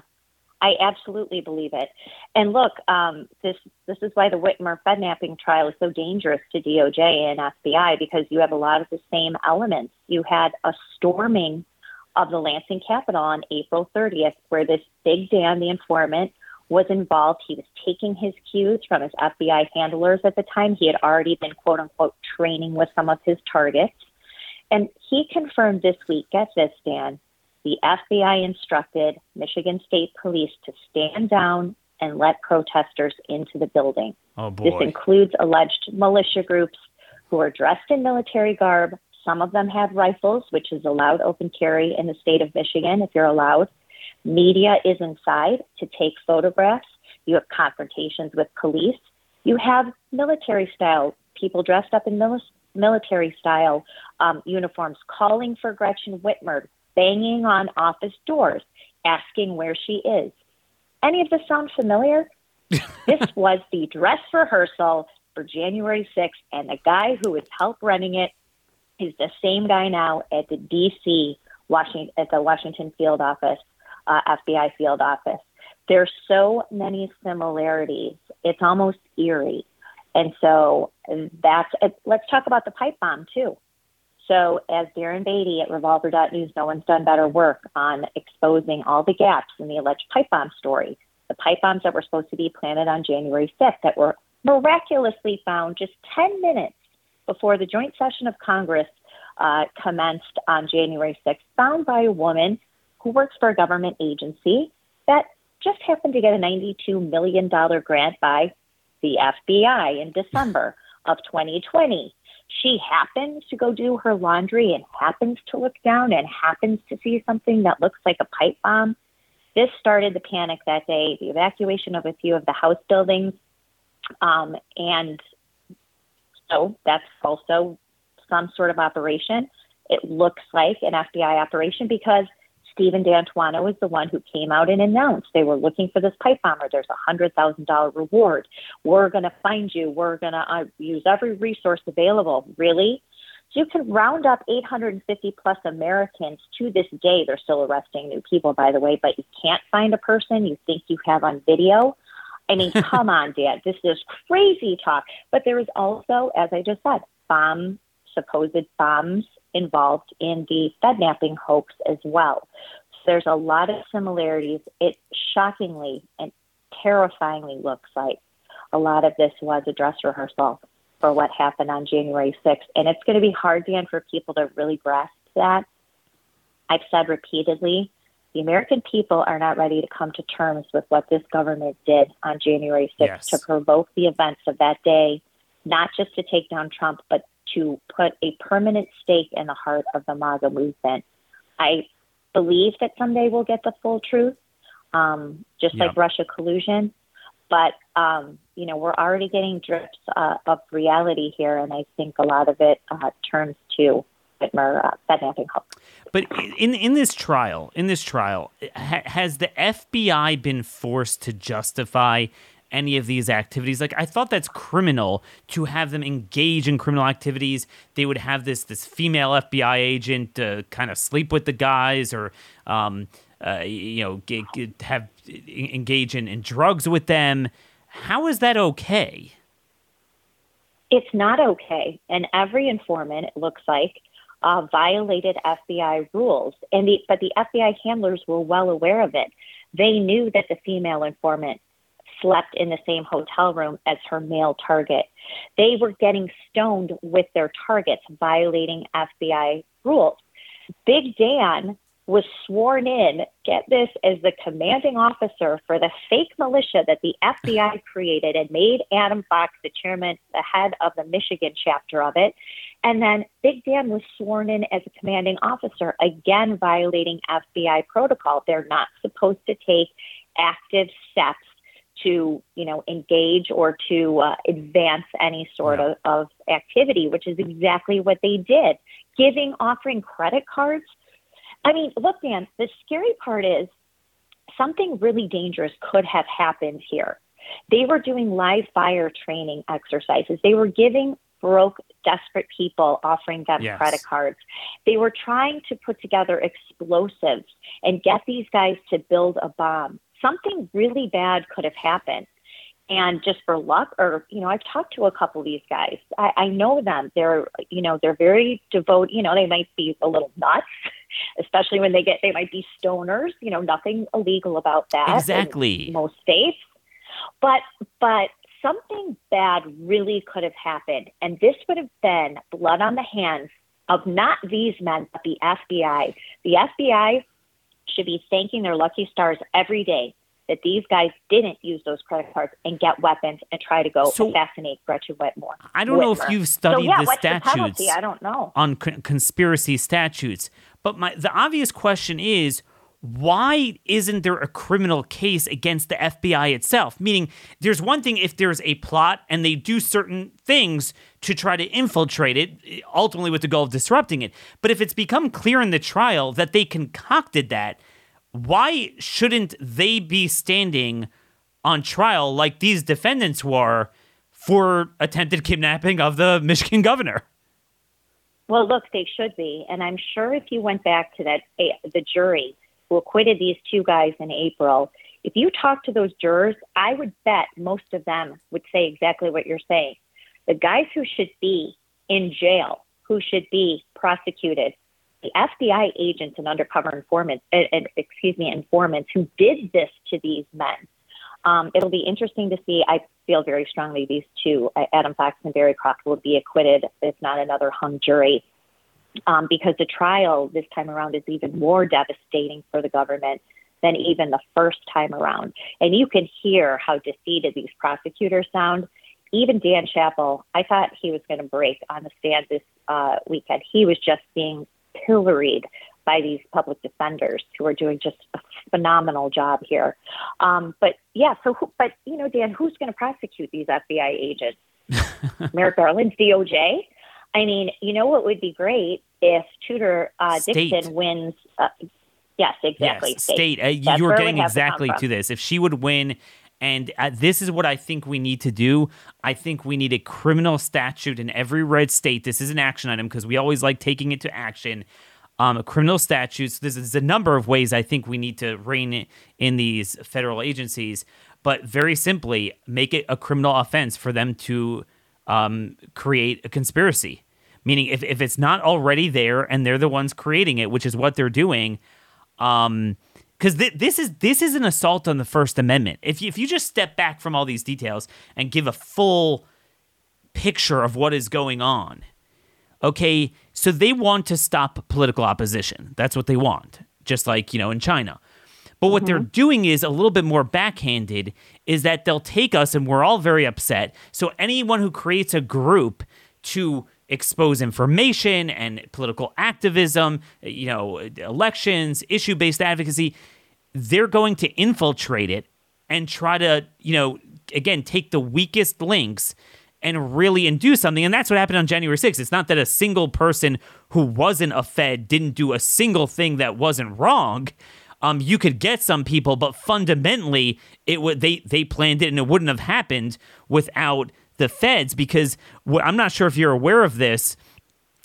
I absolutely believe it. And look, um, this this is why the Whitmer Fednapping trial is so dangerous to DOJ and FBI because you have a lot of the same elements. You had a storming of the Lansing Capitol on April 30th, where this Big Dan, the informant, was involved. He was taking his cues from his FBI handlers at the time. He had already been, quote unquote, training with some of his targets. And he confirmed this week, get this, Dan, the FBI instructed Michigan State Police to stand down and let protesters into the building. Oh, boy. This includes alleged militia groups who are dressed in military garb. Some of them have rifles, which is allowed open carry in the state of Michigan if you're allowed. Media is inside to take photographs. You have confrontations with police. You have military style people dressed up in mil- military style um, uniforms calling for Gretchen Whitmer, banging on office doors, asking where she is. Any of this sound familiar? this was the dress rehearsal for January 6th, and the guy who was help running it is the same guy now at the D.C. Washington at the Washington field office, uh, FBI field office. There's so many similarities. It's almost eerie. And so that's, let's talk about the pipe bomb too. So, as Darren Beattie at Revolver.news, no one's done better work on exposing all the gaps in the alleged pipe bomb story. The pipe bombs that were supposed to be planted on January 5th that were miraculously found just 10 minutes before the joint session of Congress uh, commenced on January 6th, found by a woman who works for a government agency that just happened to get a $92 million grant by the FBI in December of 2020 she happens to go do her laundry and happens to look down and happens to see something that looks like a pipe bomb. This started the panic that day, the evacuation of a few of the house buildings. Um, and so that's also some sort of operation. It looks like an FBI operation because Steven D'Antuono is the one who came out and announced they were looking for this pipe bomber. There's a hundred thousand dollar reward. We're going to find you. We're going to uh, use every resource available. Really? So you can round up 850 plus Americans to this day. They're still arresting new people, by the way, but you can't find a person you think you have on video. I mean, come on, Dad. This is crazy talk. But there is also, as I just said, bomb, supposed bombs involved in the Fednapping hoax as well. So there's a lot of similarities. It shockingly and terrifyingly looks like a lot of this was a dress rehearsal for what happened on January 6th. And it's going to be hard, Dan, for people to really grasp that. I've said repeatedly, the American people are not ready to come to terms with what this government did on January 6th yes. to provoke the events of that day, not just to take down Trump, but to put a permanent stake in the heart of the MAGA movement. I believe that someday we'll get the full truth, um, just like Russia collusion. But um, you know, we're already getting drips uh, of reality here, and I think a lot of it uh, turns to Whitmer uh, Fednapping But in in this trial, in this trial, ha- has the FBI been forced to justify any of these activities. Like I thought that's criminal to have them engage in criminal activities. They would have this this female FBI agent uh, kind of sleep with the guys or um, uh, you know get, get, have engage in, in drugs with them. How is that okay? It's not okay, and every informant it looks like uh, violated FBI rules, and the but the FBI handlers were well aware of it. They knew that the female informant slept in the same hotel room as her male target. They were getting stoned with their targets, violating FBI rules. Big Dan was sworn in, get this, as the commanding officer for the fake militia that the FBI created and made Adam Fox the chairman, the head of the Michigan chapter of it. And then Big Dan was sworn in as a commanding officer, again violating FBI protocol. They're not supposed to take active steps to you know engage or to uh, advance any sort yeah. of, of activity, which is exactly what they did. Giving, offering credit cards. I mean, look, Dan. The scary part is something really dangerous could have happened here. They were doing live fire training exercises. They were giving broke, desperate people, offering them yes. credit cards. They were trying to put together explosives and get these guys to build a bomb something really bad could have happened. And just for luck, or you know, I've talked to a couple of these guys. I, I know them. They're, you know, they're very devoted. You know, they might be a little nuts, especially when they get. They might be stoners. You know, nothing illegal about that. Exactly. most states, but but something bad really could have happened, and this would have been blood on the hands of not these men, but the FBI. The FBI should be thanking their lucky stars every day that these guys didn't use those credit cards and get weapons and try to go so, assassinate Gretchen Whitmer. I don't Whitmer. know if you've studied so, yeah, the statutes. The I don't know on conspiracy statutes, but my the obvious question is why isn't there a criminal case against the FBI itself? Meaning, there's one thing if there's a plot and they do certain things to try to infiltrate it, ultimately with the goal of disrupting it. But if it's become clear in the trial that they concocted that, why shouldn't they be standing on trial like these defendants were for attempted kidnapping of the Michigan governor? Well, look, they should be. And I'm sure if you went back to that, eh, the jury, who acquitted these two guys in April, if you talk to those jurors, I would bet most of them would say exactly what you're saying. The guys who should be in jail, who should be prosecuted, the FBI agents and undercover informants, uh, excuse me, informants who did this to these men. Um, it'll be interesting to see. I feel very strongly these two, uh, Adam Fox and Barry Croft, will be acquitted, if not another hung jury um, because the trial this time around is even more devastating for the government than even the first time around. And you can hear how defeated these prosecutors sound. Even Dan Chappel, I thought he was going to break on the stand this uh, weekend. He was just being pilloried by these public defenders who are doing just a phenomenal job here. Um, but yeah, so who, but you know, Dan, who's going to prosecute these FBI agents? Merrick Garland's DOJ. I mean, you know what would be great if Tudor uh, Dixon wins. Uh, yes, exactly. Yes, state. state. Uh, you were getting exactly to, to this. If she would win, and uh, this is what I think we need to do. I think we need a criminal statute in every red state. This is an action item because we always like taking it to action. Um, criminal statutes. This is a number of ways I think we need to rein in these federal agencies, but very simply, make it a criminal offense for them to um, create a conspiracy. Meaning, if, if it's not already there and they're the ones creating it, which is what they're doing, um, because th- this is this is an assault on the First Amendment. If you, if you just step back from all these details and give a full picture of what is going on, okay, so they want to stop political opposition. That's what they want, just like you know in China. But what mm-hmm. they're doing is a little bit more backhanded is that they'll take us and we're all very upset. So anyone who creates a group to expose information and political activism, you know, elections, issue-based advocacy, they're going to infiltrate it and try to, you know, again, take the weakest links and really and do something. And that's what happened on January 6th. It's not that a single person who wasn't a Fed didn't do a single thing that wasn't wrong um, you could get some people, but fundamentally, it would they they planned it, and it wouldn't have happened without the feds. Because I'm not sure if you're aware of this,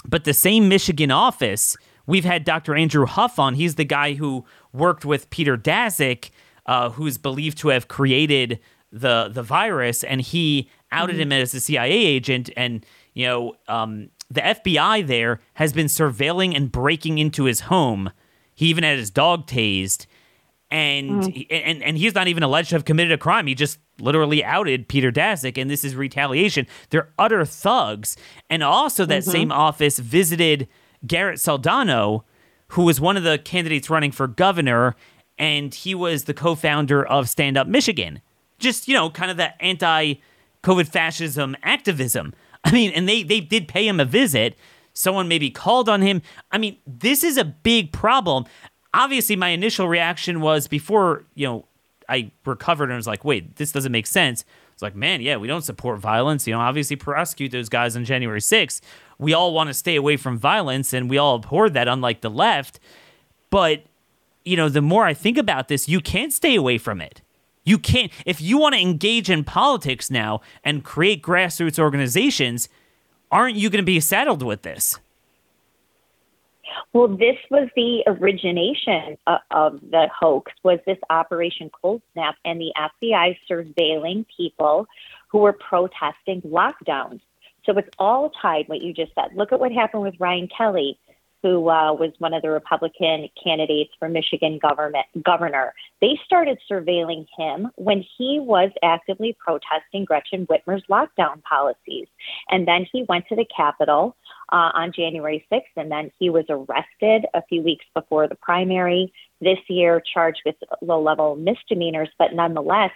but the same Michigan office, we've had Dr. Andrew Huff on. He's the guy who worked with Peter Daszak, uh, who's believed to have created the the virus, and he outed mm-hmm. him as a CIA agent. And you know, um, the FBI there has been surveilling and breaking into his home he even had his dog tased, and mm. and and he's not even alleged to have committed a crime. He just literally outed Peter Daszak, and this is retaliation. They're utter thugs. And also, that mm-hmm. same office visited Garrett Soldano, who was one of the candidates running for governor, and he was the co-founder of Stand Up Michigan. Just you know, kind of the anti-COVID fascism activism. I mean, and they they did pay him a visit someone maybe called on him. I mean, this is a big problem. Obviously, my initial reaction was before, you know, I recovered and was like, wait, this doesn't make sense. It's like, man, yeah, we don't support violence. You know, obviously prosecute those guys on January 6th. We all want to stay away from violence and we all abhor that, unlike the left. But, you know, the more I think about this, you can't stay away from it. You can't, if you want to engage in politics now and create grassroots organizations, aren't you going to be saddled with this? Well, this was the origination of, of the hoax. Was this Operation Cold Snap and the FBI surveilling people who were protesting lockdowns? So it's all tied. What you just said. Look at what happened with Ryan Kelley who uh, was one of the Republican candidates for Michigan government governor. They started surveilling him when he was actively protesting Gretchen Whitmer's lockdown policies, and then he went to the Capitol uh, on January 6th, and then he was arrested a few weeks before the primary. This year, charged with low-level misdemeanors, but nonetheless,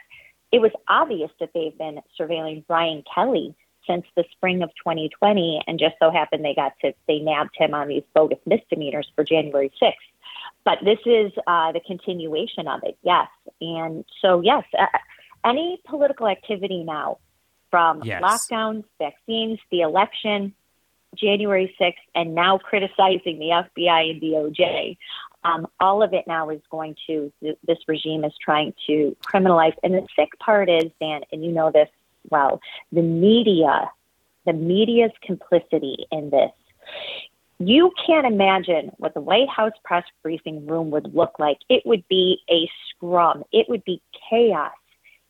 it was obvious that they've been surveilling Brian Kelly since the spring of 2020, and just so happened they got to they nabbed him on these bogus misdemeanors for January 6th. But this is uh, the continuation of it, yes. And so, yes, uh, any political activity now, from yes. lockdowns, vaccines, the election, January 6th, and now criticizing the FBI and DOJ. Um, all of it now is going to, this regime is trying to criminalize. And the sick part is, Dan, and you know this well. The media, the media's complicity in this. You can't imagine what the White House press briefing room would look like. It would be a scrum. It would be chaos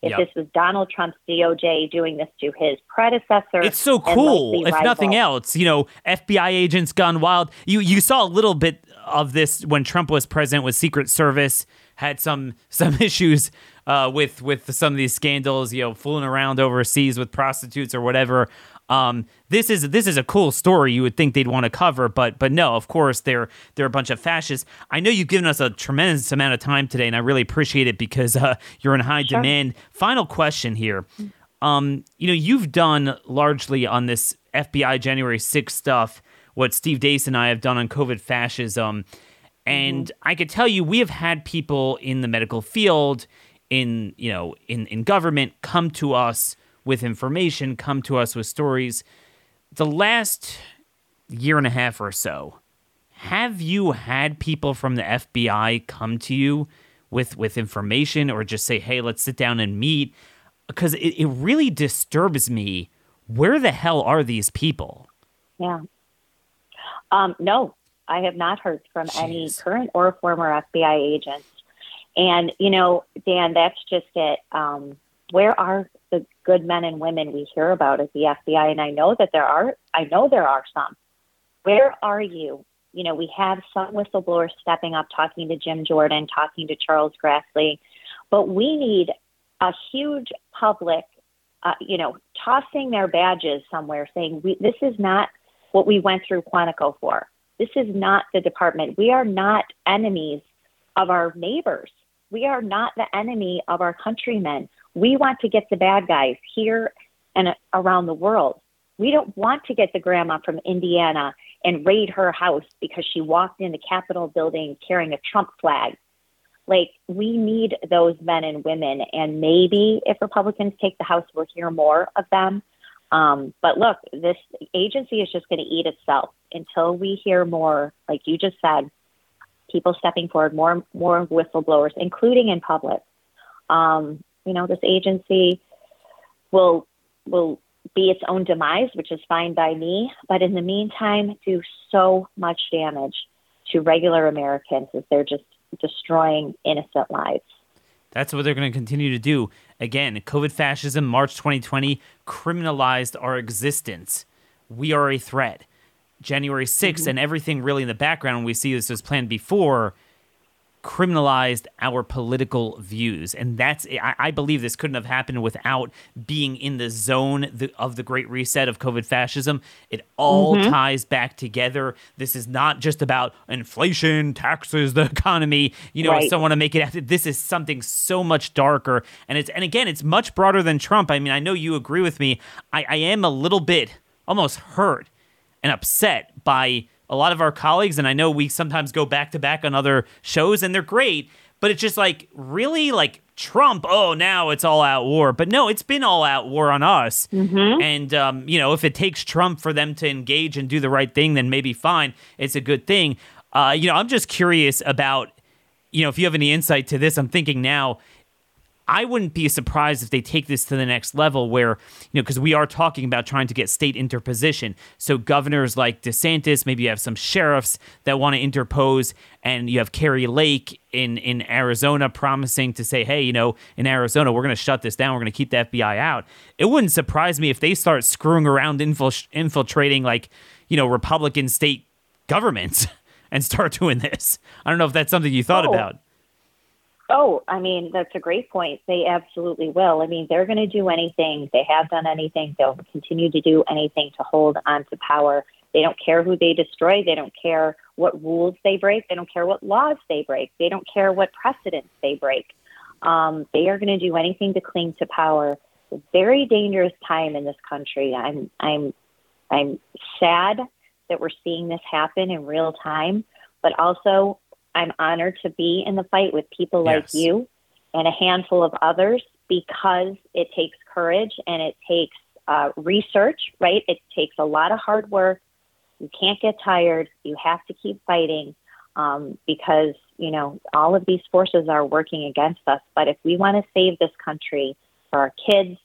if yep. this was Donald Trump's DOJ doing this to his predecessor. It's so cool. If rival. nothing else, you know, FBI agents gone wild. You you saw a little bit of this when Trump was president with Secret Service had some some issues uh, with with some of these scandals, you know, fooling around overseas with prostitutes or whatever. Um, this is this is a cool story. You would think they'd want to cover, but but no, of course they're they're a bunch of fascists. I know you've given us a tremendous amount of time today, and I really appreciate it because uh, you're in high sure. demand. Final question here. Um, you know, you've done largely on this FBI January 6th stuff what Steve Deace and I have done on COVID fascism. And mm-hmm. I could tell you, we have had people in the medical field, in you know, in in government, come to us with information, come to us with stories. The last year and a half or so, have you had people from the FBI come to you with with information, or just say, "Hey, let's sit down and meet"? Because it, it really disturbs me. Where the hell are these people? Yeah. Um, no, I have not heard from Jeez. any current or former FBI agents. And, you know, Dan, that's just it. Um, where are the good men and women we hear about at the FBI? And I know that there are, I know there are some. Where are you? You know, we have some whistleblowers stepping up, talking to Jim Jordan, talking to Charles Grassley, but we need a huge public, uh, you know, tossing their badges somewhere saying, we, this is not what we went through Quantico for. This is not the department. We are not enemies of our neighbors. We are not the enemy of our countrymen. We want to get the bad guys here and around the world. We don't want to get the grandma from Indiana and raid her house because she walked in the Capitol building carrying a Trump flag. Like, we need those men and women. And maybe if Republicans take the House, we'll hear more of them. Um, but look, this agency is just going to eat itself until we hear more, like you just said, people stepping forward, more more whistleblowers, including in public. Um, you know, this agency will will be its own demise, which is fine by me. But in the meantime, do so much damage to regular Americans as they're just destroying innocent lives. That's what they're going to continue to do. Again, COVID fascism, March 2020, criminalized our existence. We are a threat. January 6th mm-hmm. and everything really in the background, we see this was planned before, criminalized our political views. And that's, I, I believe this couldn't have happened without being in the zone the, of the Great Reset of COVID fascism. It all mm-hmm. ties back together. This is not just about inflation, taxes, the economy. You know, right. some want to make it, this is something so much darker. And it's, and again, it's much broader than Trump. I mean, I know you agree with me. I, I am a little bit almost hurt and upset by a lot of our colleagues, and I know we sometimes go back to back on other shows, and they're great. But it's just like really like Trump. Oh, now it's all out war. But no, it's been all out war on us. Mm-hmm. And um, you know, if it takes Trump for them to engage and do the right thing, then maybe fine. It's a good thing. Uh, you know, I'm just curious about you know if you have any insight to this. I'm thinking now. I wouldn't be surprised if they take this to the next level where, you know, because we are talking about trying to get state interposition. So governors like DeSantis, maybe you have some sheriffs that want to interpose, and you have Kari Lake in, in Arizona promising to say, hey, you know, in Arizona, we're going to shut this down. We're going to keep the FBI out. It wouldn't surprise me if they start screwing around, infil- infiltrating like, you know, Republican state governments and start doing this. I don't know if that's something you thought Oh. about. Oh, I mean, that's a great point. They absolutely will. I mean, they're going to do anything. They have done anything. They'll continue to do anything to hold on to power. They don't care who they destroy. They don't care what rules they break. They don't care what laws they break. They don't care what precedents they break. Um, they are going to do anything to cling to power. It's a very dangerous time in this country. I'm, I'm, I'm sad that we're seeing this happen in real time, but also I'm honored to be in the fight with people like Yes. you and a handful of others because it takes courage and it takes uh, research, right? It takes a lot of hard work. You can't get tired. You have to keep fighting um, because, you know, all of these forces are working against us. But if we want to save this country for our kids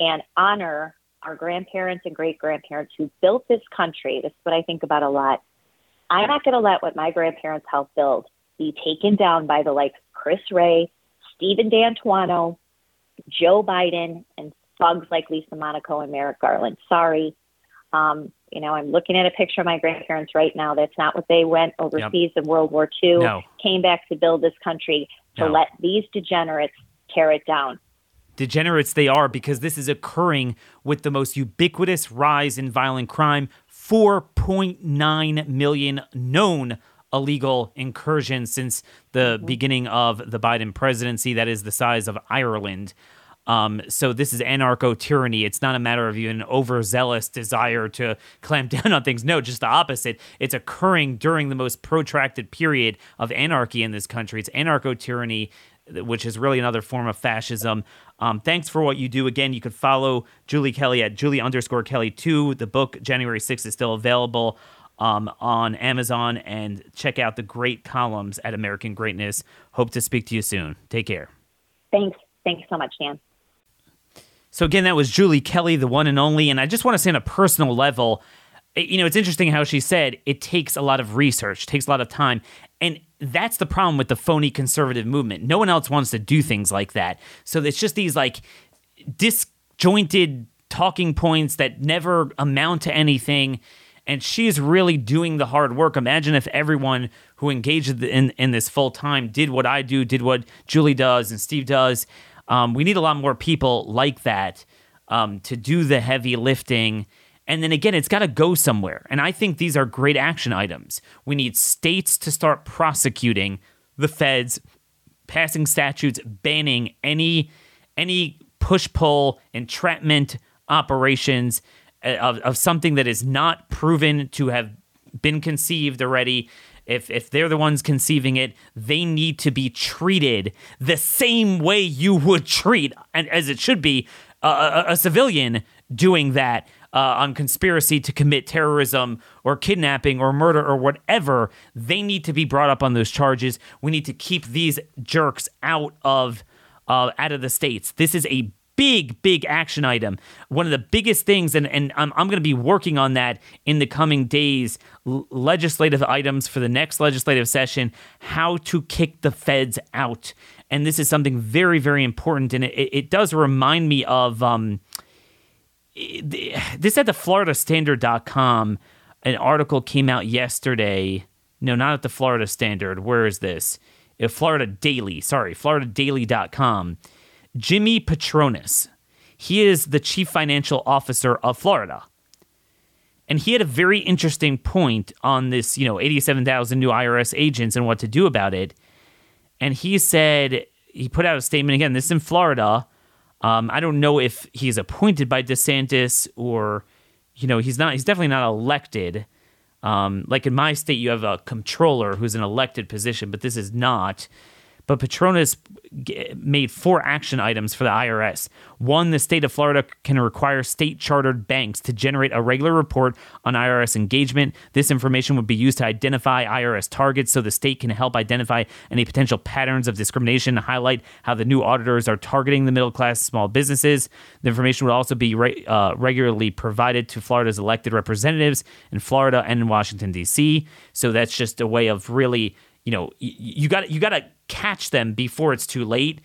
and honor our grandparents and great grandparents who built this country, this is what I think about a lot. I'm not going to let what my grandparents helped build be taken down by the likes of Chris Wray, Stephen D'Antuono, Joe Biden, and thugs like Lisa Monaco and Merrick Garland. Sorry. Um, you know, I'm looking at a picture of my grandparents right now. That's not what they went overseas in World War II, No. came back to build this country, to No. let these degenerates tear it down. degenerates they are because this is occurring with the most ubiquitous rise in violent crime 4.9 million known illegal incursions since the beginning of the Biden presidency. That is the size of Ireland. Um, so this is anarcho tyranny. It's not a matter of you an overzealous desire to clamp down on things. No, just the opposite. It's occurring during the most protracted period of anarchy in this country. It's anarcho tyranny, which is really another form of fascism. Um, thanks for what you do. Again, you could follow Julie Kelly at Julie underscore Kelly two. The book January 6th is still available um, on Amazon and check out the great columns at American Greatness. Hope to speak to you soon. Take care. Thanks. Thanks so much, Dan. So again, that was Julie Kelly, the one and only. And I just want to say on a personal level, you know, it's interesting how she said it takes a lot of research, takes a lot of time. And that's the problem with the phony conservative movement. No one else wants to do things like that. So it's just these like disjointed talking points that never amount to anything. And she's really doing the hard work. Imagine if everyone who engaged in, in this full time did what I do, did what Julie does and Steve does. Um, we need a lot more people like that um, to do the heavy lifting. And then again, it's got to go somewhere. And I think these are great action items. We need states to start prosecuting the feds, passing statutes banning any any push pull entrapment operations uh, of, of something that is not proven to have been conceived already if if they're the ones conceiving it they need to be treated the same way you would treat and as it should be a, a, a civilian doing that uh, on conspiracy to commit terrorism or kidnapping or murder or whatever they need to be brought up on those charges we need to keep these jerks out of uh, out of the states this is a big, big action item. One of the biggest things, and, and I'm, I'm going to be working on that in the coming days l- legislative items for the next legislative session, how to kick the feds out. And this is something very, very important. And it, it does remind me of um, this at the floridastandard.com. An article came out yesterday. No, not at the Florida Standard. Where is this? Uh, Florida Daily. Sorry, floridadaily.com. Jimmy Patronis. He is the chief financial officer of Florida. And he had a very interesting point on this, you know, 87,000 new IRS agents and what to do about it. And he said, he put out a statement again, this is in Florida. Um, I don't know if he's appointed by DeSantis or, you know, he's not, he's definitely not elected. Um, like in my state, you have a comptroller who's an elected position, but this is not. But Patronis made four action items for the IRS. One, the state of Florida can require state chartered banks to generate a regular report on IRS engagement. This information would be used to identify IRS targets so the state can help identify any potential patterns of discrimination and highlight how the new auditors are targeting the middle class small businesses. The information would also be re- uh, regularly provided to Florida's elected representatives in Florida and in Washington, D.C. So that's just a way of really you know you got you got to catch them before it's too late.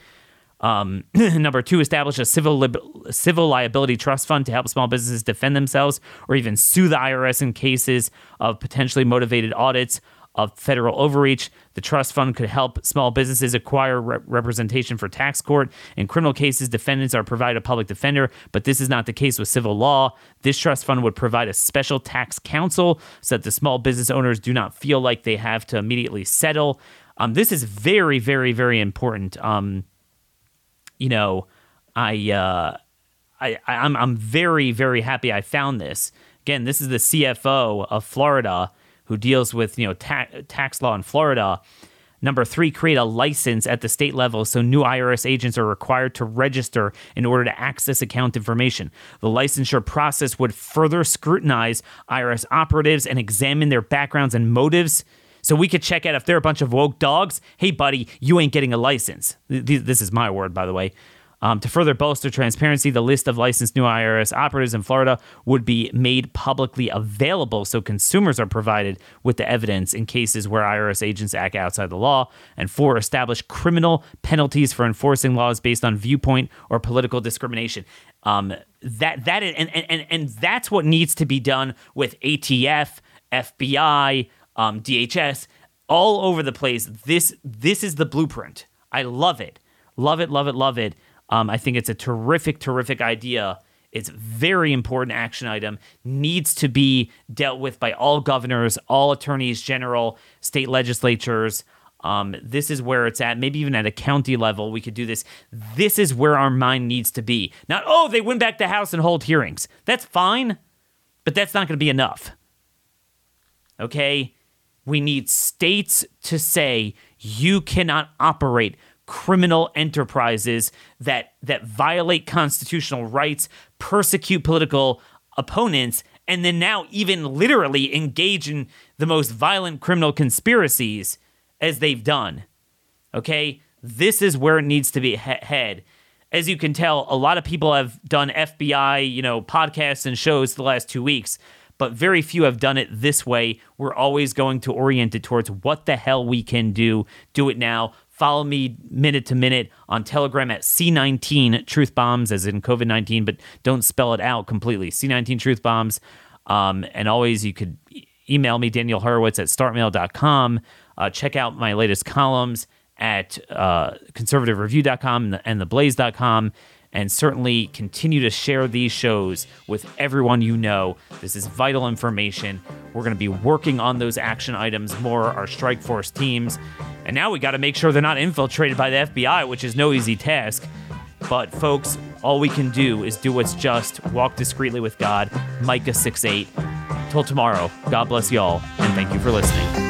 Um, number two, establish a civil civil liability trust fund to help small businesses defend themselves or even sue the IRS in cases of potentially motivated audits of federal overreach. The trust fund could help small businesses acquire re- representation for tax court. In criminal cases, defendants are provided a public defender, but this is not the case with civil law. This trust fund would provide a special tax counsel so that the small business owners do not feel like they have to immediately settle. Um, this is very, very, very important. Um, you know, I, uh, I, I'm, I'm very, very happy I found this. Again, this is the CFO of Florida who deals with you know ta- tax law in Florida. Number three, create a license at the state level so new IRS agents are required to register in order to access account information. The licensure process would further scrutinize IRS operatives and examine their backgrounds and motives. So we could check out if they're a bunch of woke dogs. Hey, buddy, you ain't getting a license. This is my word, by the way. Um, to further bolster transparency, the list of licensed new IRS operatives in Florida would be made publicly available so consumers are provided with the evidence in cases where IRS agents act outside the law. And four, establish criminal penalties for enforcing laws based on viewpoint or political discrimination. Um, that that is, and, and and that's what needs to be done with ATF, FBI, um, DHS, all over the place. This this is the blueprint. I love it, love it, love it, love it. Um, I think it's a terrific, terrific idea. It's very important action item. Needs to be dealt with by all governors, all attorneys general, state legislatures. Um, this is where it's at. Maybe even at a county level, we could do this. This is where our mind needs to be. Not, oh, they went back to House and hold hearings. That's fine, but that's not going to be enough. Okay? We need states to say you cannot operate criminal enterprises that that violate constitutional rights, persecute political opponents, and then now even literally engage in the most violent criminal conspiracies as they've done. Okay? This is where it needs to be he- head. As you can tell, a lot of people have done FBI, you know, podcasts and shows the last 2 weeks, but very few have done it this way. We're always going to orient it towards what the hell we can do. Do it now. Follow me minute to minute on Telegram at C19 Truth Bombs, as in COVID 19, but don't spell it out completely. C19 Truth Bombs. Um, and always, you could email me, Daniel Horowitz at startmail.com. Uh, check out my latest columns at uh, conservativereview.com and, theblaze.com and certainly continue to share these shows with everyone you know. This is vital information. We're going to be working on those action items more, our strike force teams. And now we got to make sure they're not infiltrated by the FBI, which is no easy task. But folks, all we can do is do what's just, walk discreetly with God. Micah 6 8. Till tomorrow, God bless y'all, and thank you for listening.